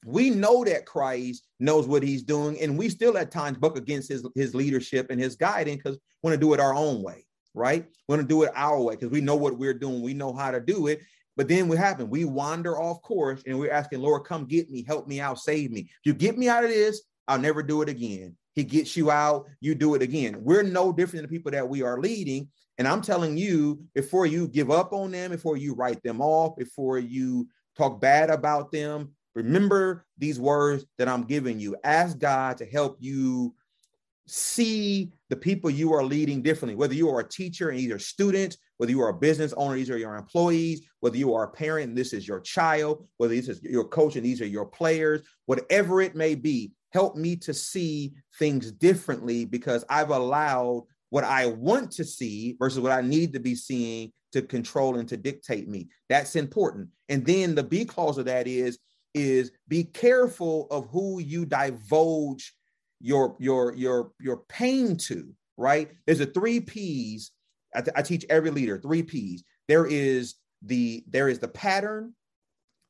We know that Christ knows what he's doing, and we still at times buck against his, his leadership and his guiding because we want to do it our own way, right? We want to do it our way because we know what we're doing. We know how to do it. But then what happened? We wander off course and we're asking, Lord, come get me, help me out, save me. If you get me out of this, I'll never do it again. He gets you out, you do it again. We're no different than the people that we are leading. And I'm telling you, before you give up on them, before you write them off, before you talk bad about them, remember these words that I'm giving you. Ask God to help you see the people you are leading differently, whether you are a teacher and these are students, whether you are a business owner, these are your employees, whether you are a parent and this is your child, whether this is your coach and these are your players, whatever it may be, help me to see things differently because I've allowed what I want to see versus what I need to be seeing to control and to dictate me. That's important. And then the B clause of that is is be careful of who you divulge your your your your pain to, right? There's a 3 Ps I, I teach every leader, 3 Ps. There is the there is the pattern,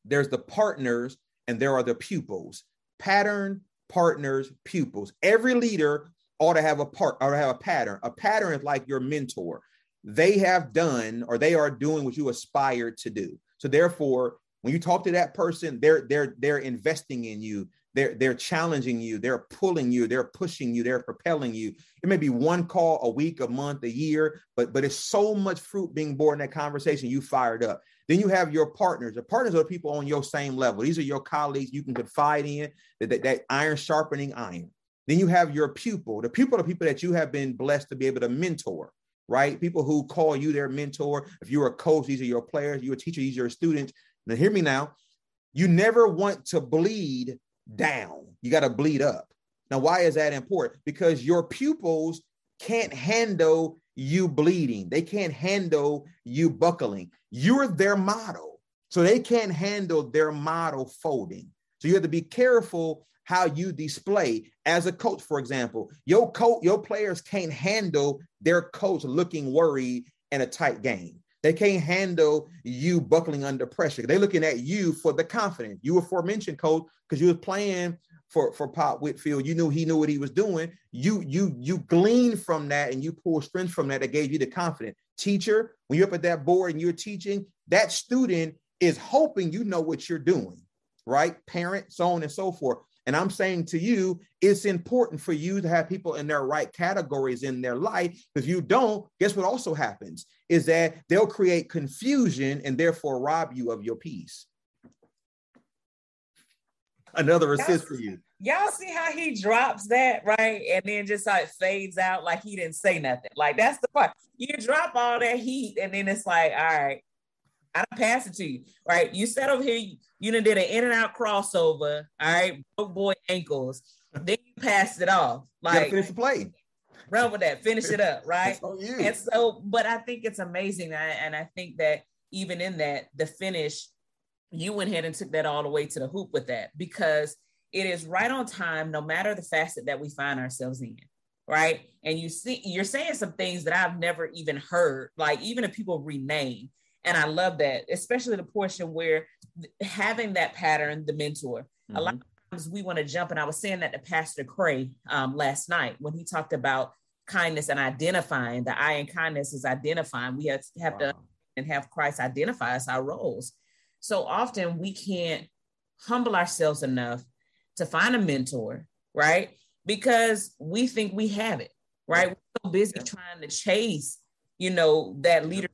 there's the partners, and there are the pupils. Pattern, partners, pupils. Every leader ought to have a part or have a pattern. A pattern is like your mentor. They have done or they are doing what you aspire to do. So therefore, when you talk to that person, they're they're they're investing in you. They're they're challenging you. They're pulling you. They're pushing you. They're propelling you. It may be one call a week, a month, a year, but but it's so much fruit being born in that conversation. You fired up. Then you have your partners. The partners are people on your same level. These are your colleagues you can confide in, that, that, that iron sharpening iron. Then you have your pupil. The pupil are people that you have been blessed to be able to mentor, right? People who call you their mentor. If you're a coach, these are your players. You're a teacher, these are your students. Now, hear me now. You never want to bleed down. You got to bleed up. Now, why is that important? Because your pupils can't handle you bleeding. They can't handle you buckling. you're their model. So they can't handle their model folding. So you have to be careful how you display as a coach, for example. Your coach, your players can't handle their coach looking worried in a tight game. They can't handle you buckling under pressure. They're looking at you for the confidence. You were aforementioned, coach, because you was playing for, for Pop Whitfield. You knew he knew what he was doing. You you you glean from that and you pull strength from that that gave you the confidence. Teacher, when you're up at that board and you're teaching, that student is hoping you know what you're doing, right? Parent, so on and so forth. And I'm saying to you, it's important for you to have people in their right categories in their life. If you don't, guess what also happens is that they'll create confusion and therefore rob you of your peace. Another assist for you. Y'all see how he drops that, right? And then just like fades out like he didn't say nothing. Like that's the part. You drop all that heat, and then it's like, all right, I don't pass it to you, right? You sat over here, you, you done did an in and out crossover, all right, broke boy ankles. then you passed it off. Like finish the play. Run with that, finish it up, right? And so, but I think it's amazing, and I think that even in that, the finish, you went ahead and took that all the way to the hoop with that because it is right on time, no matter the facet that we find ourselves in right? And you see, you're saying some things that I've never even heard, like even if people rename, and I love that, especially the portion where having that pattern, the mentor. Mm-hmm. A lot of times we want to jump, and I was saying that to Pastor Cray um, last night when he talked about kindness and identifying. The I in kindness is identifying. We have, have wow. to and have Christ identify us our roles. So often we can't humble ourselves enough to find a mentor, right? Because we think we have it, right? We're so busy yeah. trying to chase, you know, that leader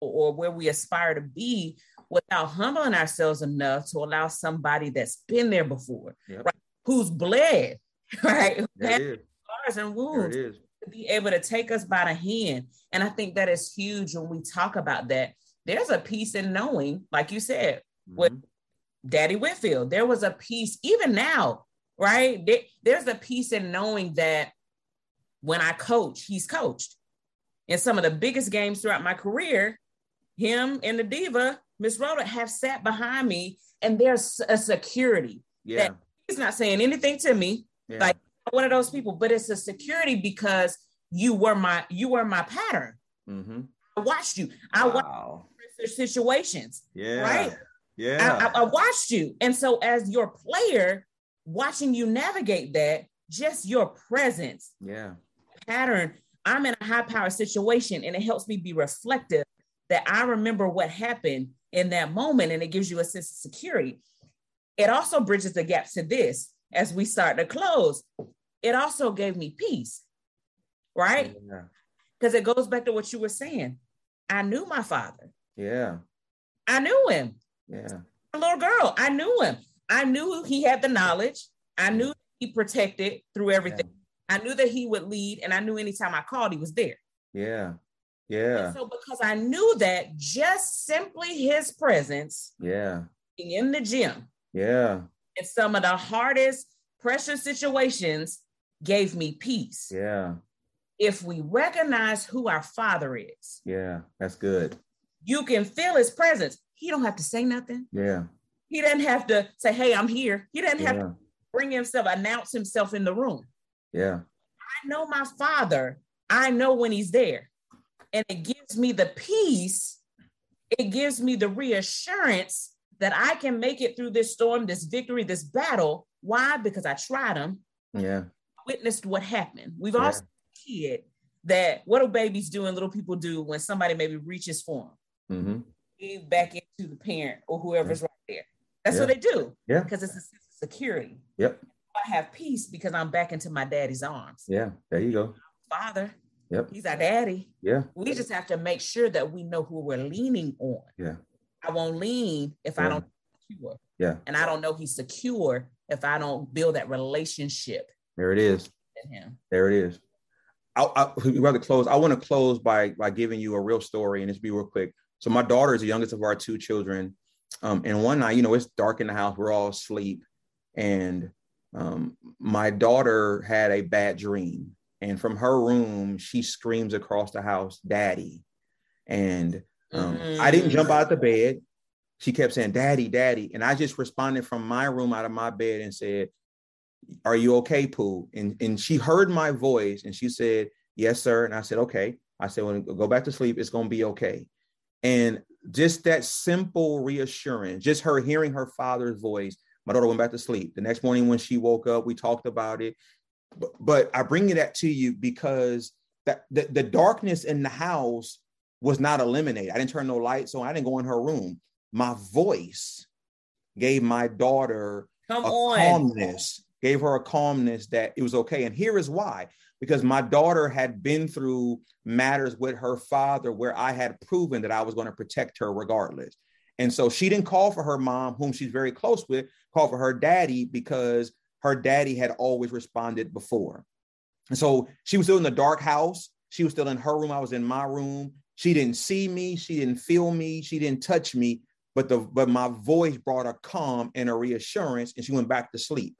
or where we aspire to be without humbling ourselves enough to allow somebody that's been there before, yep. right? Who's bled, right? Scars and wounds to be able to take us by the hand. And I think that is huge when we talk about that. There's a peace in knowing, like you said, mm-hmm. with Daddy Whitfield, there was a peace, even now, right? There, there's a peace in knowing that when I coach, he's coached. In some of the biggest games throughout my career, him and the diva, Miss Rhoda, have sat behind me, and there's a security yeah. that he's not saying anything to me, yeah. like one of those people, but it's a security because you were my you were my pattern. Mm-hmm. I watched you. I wow. watched situations. Yeah. Right. Yeah. I, I, I watched you, and so as your player, watching you navigate that, just your presence. Yeah. Pattern. I'm in a high power situation, and it helps me be reflective that I remember what happened in that moment and it gives you a sense of security. It also bridges the gap to this as we start to close. It also gave me peace, right? Because yeah. it goes back to what you were saying. I knew my father. Yeah. I knew him. Yeah. A little girl. I knew him. I knew he had the knowledge. I knew he protected through everything. Yeah. I knew that he would lead, and I knew anytime I called, he was there. Yeah. Yeah. And so because I knew that just simply his presence, yeah, in the gym, yeah, in some of the hardest pressure situations gave me peace. Yeah. If we recognize who our father is. Yeah, that's good. You can feel his presence. He don't have to say nothing. Yeah. He doesn't have to say, "Hey, I'm here." He doesn't have yeah. to bring himself, announce himself in the room. Yeah. I know my father. I know when he's there and it gives me the peace, it gives me the reassurance that I can make it through this storm, this victory, this battle. Why? Because I tried them. Yeah. Witnessed what happened. We've yeah. also kid that what do babies do and little people do when somebody maybe reaches for them? Mm-hmm. Back into the parent or whoever's yeah. right there. That's yeah. what they do. Yeah. Because it's a sense of security. Yep. I have peace because I'm back into my daddy's arms. Yeah. There you go. Father. Yep. He's our daddy. Yeah. We just have to make sure that we know who we're leaning on. Yeah. I won't lean if yeah. I don't secure. Yeah. And I don't know he's secure if I don't build that relationship. There it is. Him. There it is. I, I we rather close. I want to close by by giving you a real story and just be real quick. So my daughter is the youngest of our two children. Um, and one night, you know, it's dark in the house, we're all asleep, and um, my daughter had a bad dream and from her room, she screams across the house, Daddy. And Um, mm-hmm. I didn't jump out of the bed. She kept saying, Daddy, Daddy. And I just responded from my room out of my bed and said, Are you okay, Pooh? And, and she heard my voice and she said, Yes, sir. And I said, Okay. I said, When well, go back to sleep, it's going to be okay. And just that simple reassurance, just her hearing her father's voice, my daughter went back to sleep. The next morning when she woke up, we talked about it. But, but I bring that to you because that the, the darkness in the house was not eliminated. I didn't turn no lights on. I didn't go in her room. My voice gave my daughter Come a on. calmness, gave her a calmness that it was okay. And here is why because my daughter had been through matters with her father where I had proven that I was going to protect her regardless. And so she didn't call for her mom, whom she's very close with, call for her daddy because her daddy had always responded before. And so she was still in the dark house. She was still in her room. I was in my room. She didn't see me. She didn't feel me. She didn't touch me. But the but my voice brought a calm and a reassurance, and she went back to sleep.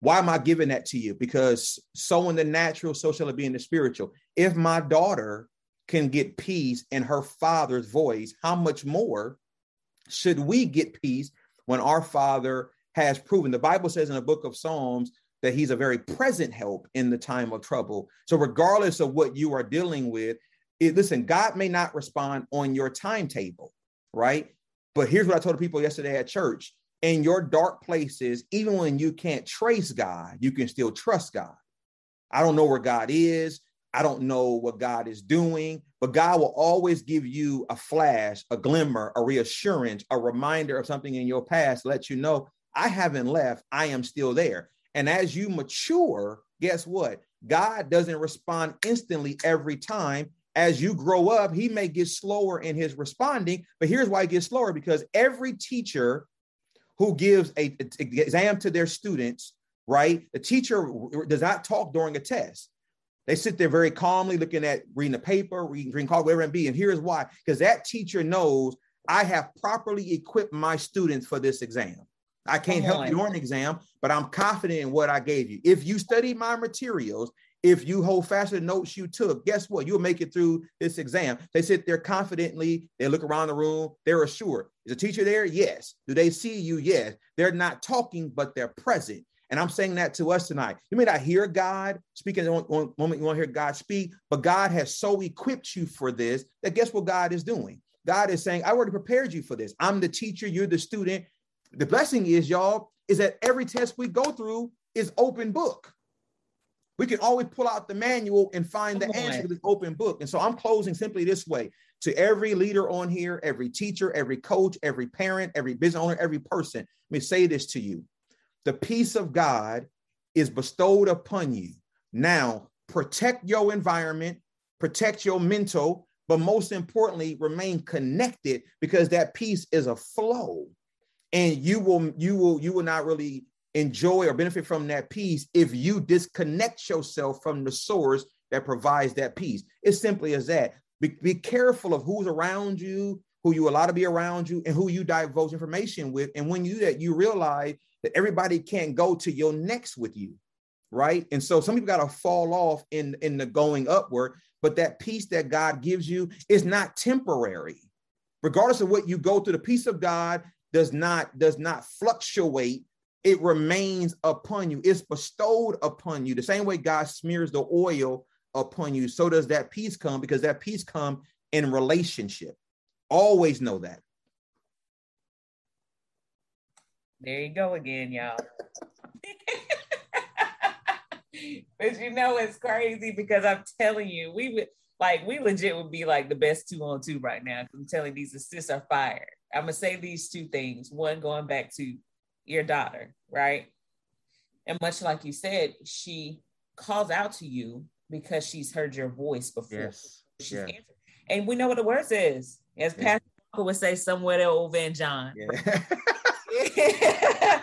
Why am I giving that to you? Because so in the natural, so shall it be in the spiritual. If my daughter can get peace in her father's voice, how much more should we get peace when our father has proven? The Bible says in the book of Psalms that he's a very present help in the time of trouble. So, regardless of what you are dealing with, it, listen, God may not respond on your timetable, right? But here's what I told people yesterday at church in your dark places, even when you can't trace God, you can still trust God. I don't know where God is. I don't know what God is doing, but God will always give you a flash, a glimmer, a reassurance, a reminder of something in your past, let you know I haven't left. I am still there. And as you mature, guess what? God doesn't respond instantly every time. As you grow up, he may get slower in his responding, but here's why he gets slower because every teacher who gives a, exam to their students, right? The teacher does not talk during a test. They sit there very calmly looking at reading the paper, reading, reading call, whatever it be. And here's why because that teacher knows I have properly equipped my students for this exam. I can't help you during the exam, but I'm confident in what I gave you. If you study my materials, if you hold fast to the notes you took, guess what? You'll make it through this exam. They sit there confidently. They look around the room. They're assured. Is a teacher there? Yes. Do they see you? Yes. They're not talking, but they're present. And I'm saying that to us tonight. You may not hear God speaking at one moment, you want to hear God speak, but God has so equipped you for this that guess what God is doing? God is saying, I already prepared you for this. I'm the teacher, you're the student. The blessing is, y'all, is that every test we go through is open book we can always pull out the manual and find Come the on. answer to this open book. And so I'm closing simply this way to every leader on here, every teacher, every coach, every parent, every business owner, every person. Let me say this to you the peace of God is bestowed upon you. Now, protect your environment, protect your mental, but most importantly, remain connected because that peace is a flow. And you will, you will, you will not really enjoy or benefit from that peace if you disconnect yourself from the source that provides that peace. It's simply as that. Be, be careful of who's around you, who you allow to be around you, and who you divulge information with. And when you do that, you realize that everybody can't go to your next with you, right? And so some people got to fall off in in the going upward. But that peace that God gives you is not temporary. Regardless of what you go through, the peace of God does not does not fluctuate it remains upon you. It's bestowed upon you. The same way God smears the oil upon you, so does that peace come because that peace come in relationship. Always know that. There you go again, y'all. but you know it's crazy because I'm telling you, we would like we legit would be like the best two on two right now. I'm telling these assists are fired. I'm gonna say these two things. One going back to your daughter, right? And much like you said, she calls out to you because she's heard your voice before. Yes. She's yeah. And we know what the word says. As yeah. Pastor Walker would say somewhere over in John. Yeah.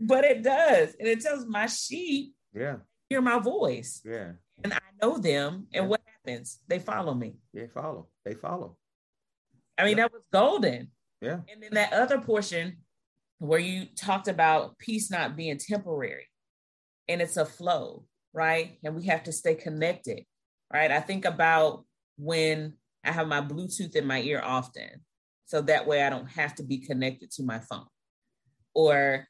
but it does. And it tells my sheep, yeah, hear my voice. Yeah. And I know them. And yeah. what happens? They follow me. They follow. They follow. I mean, that was golden. Yeah. And then that other portion where you talked about peace not being temporary and it's a flow, right? And we have to stay connected, right? I think about when I have my Bluetooth in my ear often. So that way I don't have to be connected to my phone or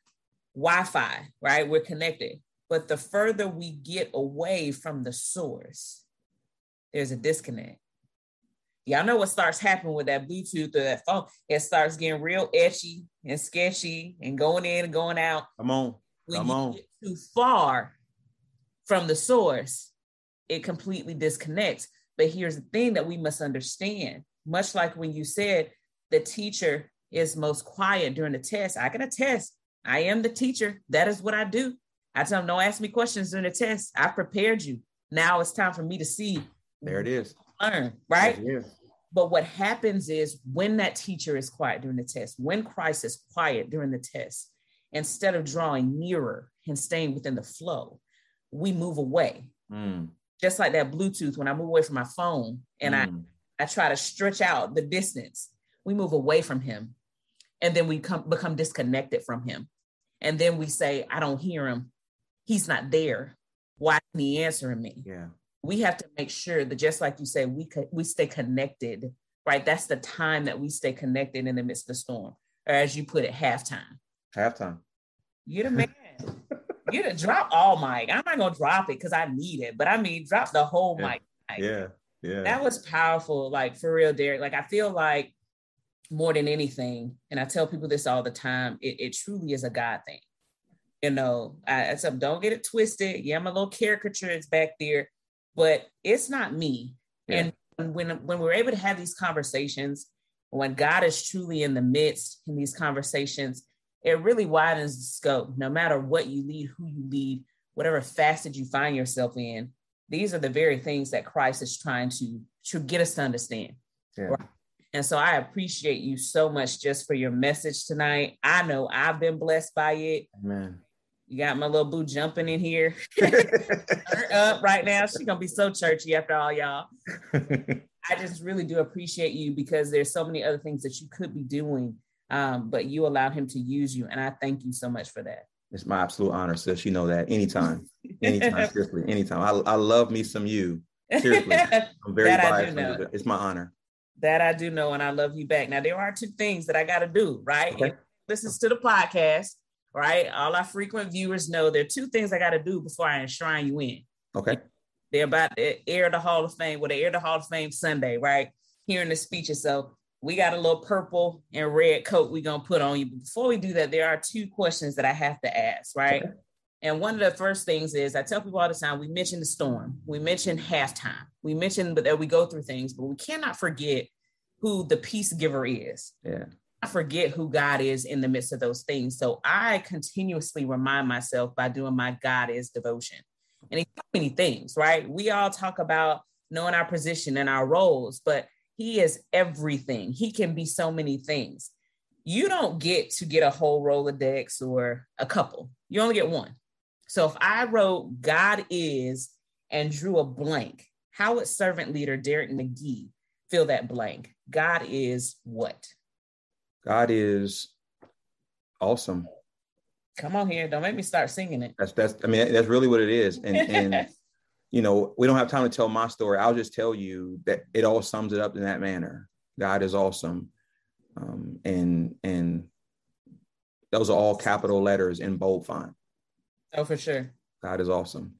Wi Fi, right? We're connected. But the further we get away from the source, there's a disconnect. Y'all know what starts happening with that Bluetooth or that phone. It starts getting real etchy and sketchy and going in and going out. Come on. When Come you on. get too far from the source, it completely disconnects. But here's the thing that we must understand much like when you said the teacher is most quiet during the test, I can attest. I am the teacher. That is what I do. I tell them, don't ask me questions during the test. I prepared you. Now it's time for me to see, There it is. Learn, right? There it is. But what happens is when that teacher is quiet during the test, when Christ is quiet during the test, instead of drawing nearer and staying within the flow, we move away. Mm, Just like that Bluetooth, when I move away from my phone and mm. I, I try to stretch out the distance, we move away from him. And then we come become disconnected from him. And then we say, I don't hear him. He's not there. Why isn't he answering me? yeah. We have to make sure that just like you say we could we stay connected right that's the time that we stay connected in the midst of the storm or as you put it halftime Halftime. you're the man you're the drop all mic i'm not gonna drop it because i need it but i mean drop the whole Yeah. mic Yeah. Yeah. that was powerful like for real darrick like i feel like more than anything and i tell people this all the time it, it truly is a god thing you know I, them, don't get it twisted yeah my little caricature is back there but it's not me Yeah. and when when we're able to have these conversations when god is truly in the midst in these conversations it really widens the scope no matter what you lead who you lead whatever facet you find yourself in these are the very things that christ is trying to to get us to understand Yeah. Right. and so i appreciate you so much just for your message tonight i know i've been blessed by it Man. You got my little boo jumping in here up right now she's gonna be so churchy after all y'all I just really do appreciate you because there's so many other things that you could be doing, um, but you allowed him to use you, and I thank you so much for that. it's my absolute honor, sis. You know that. Anytime. Anytime. seriously. Anytime. I, I love me some you. Seriously. I'm very That I do biased. It's my honor. that I do know, and I love you back. Now there are two things that I got to do, right? Okay. Listens to the podcast, right? All our frequent viewers know there are two things I got to do before I enshrine you in. Okay. They're about to air the Hall of Fame. Well, they air the Hall of Fame Sunday, right? Hearing the speeches. So we got a little purple and red coat we're gonna put on you. But before we do that, there are two questions that I have to ask, right? Okay. And one of the first things is I tell people all the time, we mention the storm, we mention halftime, we mention that we go through things, but we cannot forget who the peace giver is. Yeah. I forget who God is in the midst of those things. So I continuously remind myself by doing my God is devotion. And it's many things, right? We all talk about knowing our position and our roles, but He is everything. He can be so many things. You don't get to get a whole Rolodex or a couple, you only get one. So if I wrote God is and drew a blank, how would servant leader Darrick McGhee fill that blank? God is what? God is awesome. Come on here. Don't make me start singing it. That's that's I mean that's really what it is. And and you know, we don't have time to tell my story. I'll just tell you that it all sums it up in that manner. God is awesome. Um, and and those are all capital letters in bold font. oh, for sure. God is awesome.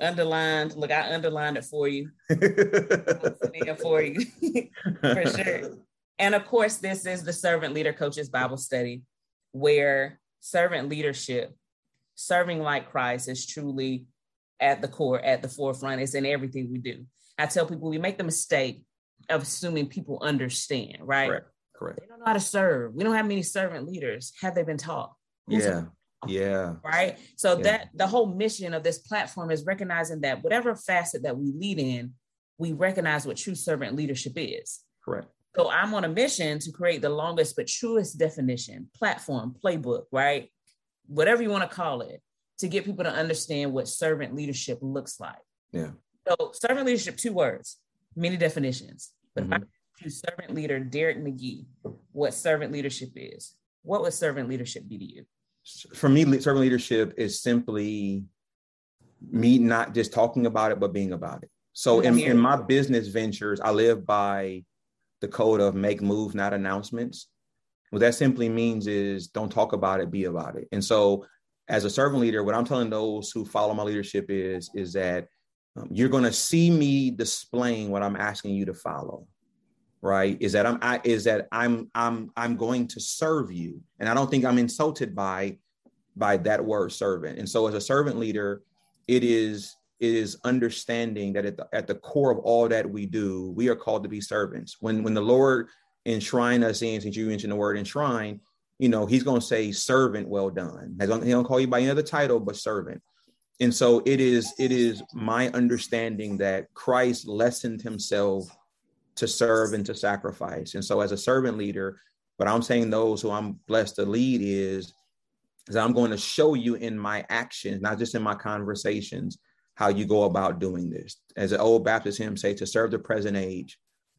Underlined. Look, I underlined it for you. For you. for sure. And of course, this is the Servant Leader Coaches Bible Study, where servant leadership, serving like Christ, is truly at the core, at the forefront. It's in everything we do. I tell people we make the mistake of assuming people understand, right? Correct. Correct. They don't know how to serve. We don't have many servant leaders. Have they been taught? Who's Yeah. Yeah. right so Yeah. that the whole mission of this platform is recognizing that whatever facet that we lead in we recognize what true servant leadership is Correct. So i'm on a mission to create the longest but truest definition platform playbook right? Whatever you want to call it to get people to understand what servant leadership looks like. Yeah. so servant leadership two words many definitions. But if I mm-hmm. to servant leader darrick mcghee what servant leadership is what would servant leadership be to you? For me, servant leadership is simply me not just talking about it, but being about it. So in, in my business ventures, I live by the code of make move, not announcements. What that simply means is don't talk about it, be about it. And so, as a servant leader, what I'm telling those who follow my leadership is is that um, you're going to see me displaying what I'm asking you to follow. Right? Is that I'm I, is that I'm I'm I'm going to serve you, and I don't think I'm insulted by by that word servant. And so, as a servant leader, it is is understanding that at the, at the core of all that we do, we are called to be servants. When when the Lord enshrine us in, since you mentioned the word enshrine, you know, he's going to say servant, well done. He's going to call you by any other title, but servant. And so it is, it is my understanding that Christ lessened himself to serve and to sacrifice. And so as a servant leader, but I'm saying those who I'm blessed to lead is, is I'm going to show you in my actions, not just in my conversations, how you go about doing this. As an old Baptist hymn say, to serve the present age,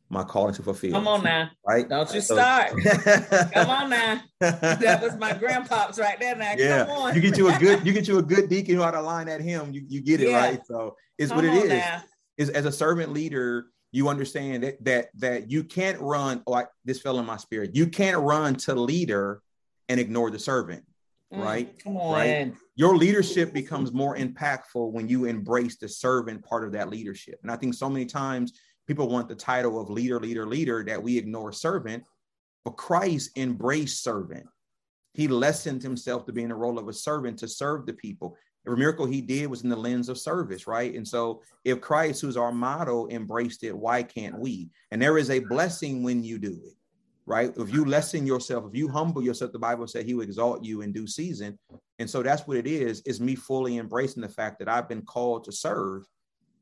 my calling to fulfill. Come on now. Right? Don't you start. Come on now. That was my grandpops right there now. Yeah. Come on. You get you a good, you get you a good deacon who ought to line at him. You, you get it, Yeah. right? So it's Come what it is. is. now. Is as a servant leader, you understand that that that you can't run, oh, I, this fell in my spirit. You can't run to leader and ignore the servant, Mm, right? Come on. Right. Your leadership becomes more impactful when you embrace the servant part of that leadership. And I think so many times people want the title of leader, leader, leader that we ignore servant, but Christ embraced servant. He lessened himself to be in the role of a servant to serve the people. Every miracle he did was in the lens of service, right? And so, if Christ, who's our model, embraced it, why can't we? And there is a blessing when you do it, right? If you lessen yourself, if you humble yourself, the Bible said he will exalt you in due season. And so, that's what it is: is me fully embracing the fact that I've been called to serve,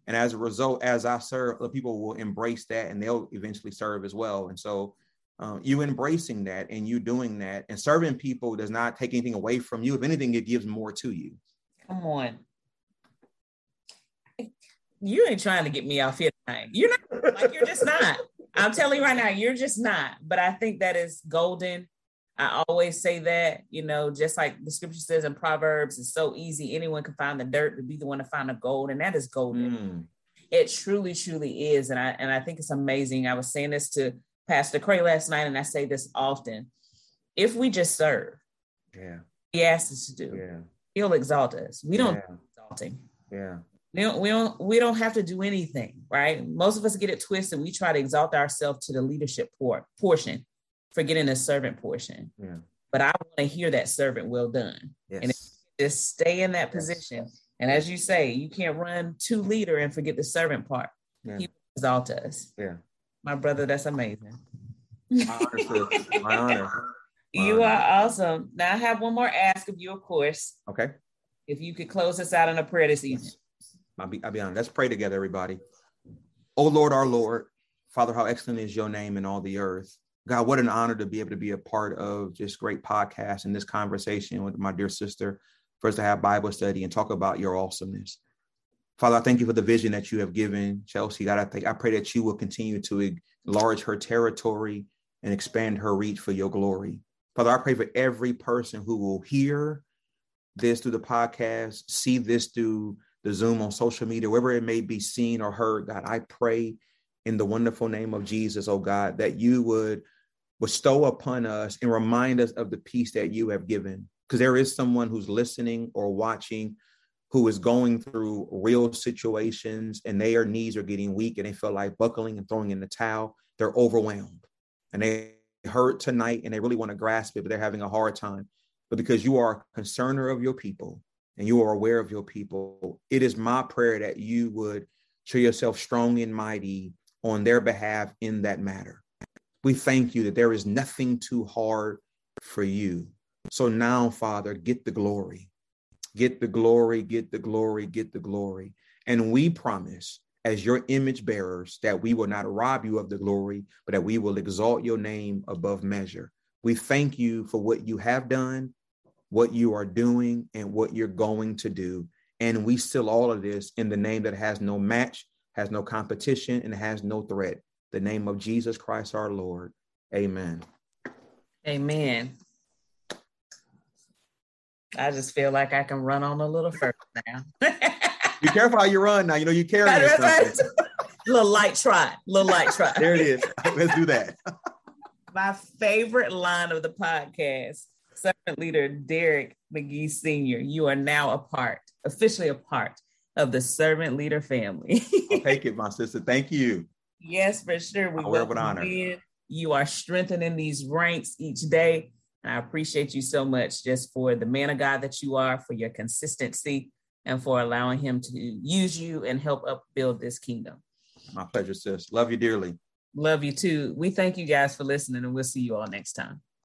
and as a result, as I serve, other people will embrace that, and they'll eventually serve as well. And so, uh, you embracing that and you doing that and serving people does not take anything away from you. If anything, it gives more to you. Come on. You ain't trying to get me off here tonight. You're not like you're just not. I'm telling you right now, you're just not. But I think that is golden. I always say that, you know, just like the scripture says in Proverbs, it's so easy. Anyone can find the dirt to be the one to find the gold, and that is golden. Mm, It truly, truly is. And I and I think it's amazing. I was saying this to Pastor Cray last night, and I say this often. If we just serve, yeah, he asks us to do, yeah, he'll exalt us. We don't yeah, exalt him. yeah, We don't, we don't we don't have to do anything, right? Most of us get it twisted. We try to exalt ourselves to the leadership por- portion, forgetting the servant portion. yeah. But I want to hear that servant well done. Yes. And Just stay in that Yes. position. And as you say, you can't run to leader and forget the servant part. Yeah. He will exalt us. Yeah. My brother, that's amazing. My honor. My honor. You are awesome. Now I have one more ask of you, of course. Okay. If you could close us out in a prayer this evening. I'll be, I'll be honest. Let's pray together, everybody. Oh Lord, our Lord, Father, how excellent is your name in all the earth. God, what an honor to be able to be a part of this great podcast and this conversation with my dear sister for us to have Bible study and talk about your awesomeness. Father, I thank you for the vision that you have given Chelsea. God, I think I pray that you will continue to enlarge her territory and expand her reach for your glory. Father, I pray for every person who will hear this through the podcast, see this through the Zoom on social media, wherever it may be seen or heard. God, I pray in the wonderful name of Jesus, oh God, that you would bestow upon us and remind us of the peace that you have given. Because there is someone who's listening or watching who is going through real situations and their knees are getting weak and they feel like buckling and throwing in the towel. They're overwhelmed and they hurt tonight and they really want to grasp it, but they're having a hard time. But because you are a concerner of your people and you are aware of your people, it is my prayer that you would show yourself strong and mighty on their behalf in that matter. We thank you that there is nothing too hard for you. So now, Father, get the glory. Get the glory, get the glory, get the glory. And we promise, as your image bearers, that we will not rob you of the glory, but that we will exalt your name above measure. We thank you for what you have done, what you are doing, and what you're going to do. And we seal all of this in the name that has no match, has no competition, and has no threat. The name of Jesus Christ our Lord. Amen. Amen. I just feel like I can run on a little further now. Be careful how you run now. You know you carry something. little light trot. little light trot. there it is. Let's do that. My favorite line of the podcast, servant leader Darrick McGhee Sr., you are now a part, officially a part of the servant leader family. I'll take it, my sister. Thank you. Yes, for sure. We will with honor. In. You are strengthening these ranks each day. And I appreciate you so much just for the man of God that you are, for your consistency, and for allowing him to use you and help upbuild this kingdom. My pleasure, sis. Love you dearly. Love you too. We thank you guys for listening, and we'll see you all next time.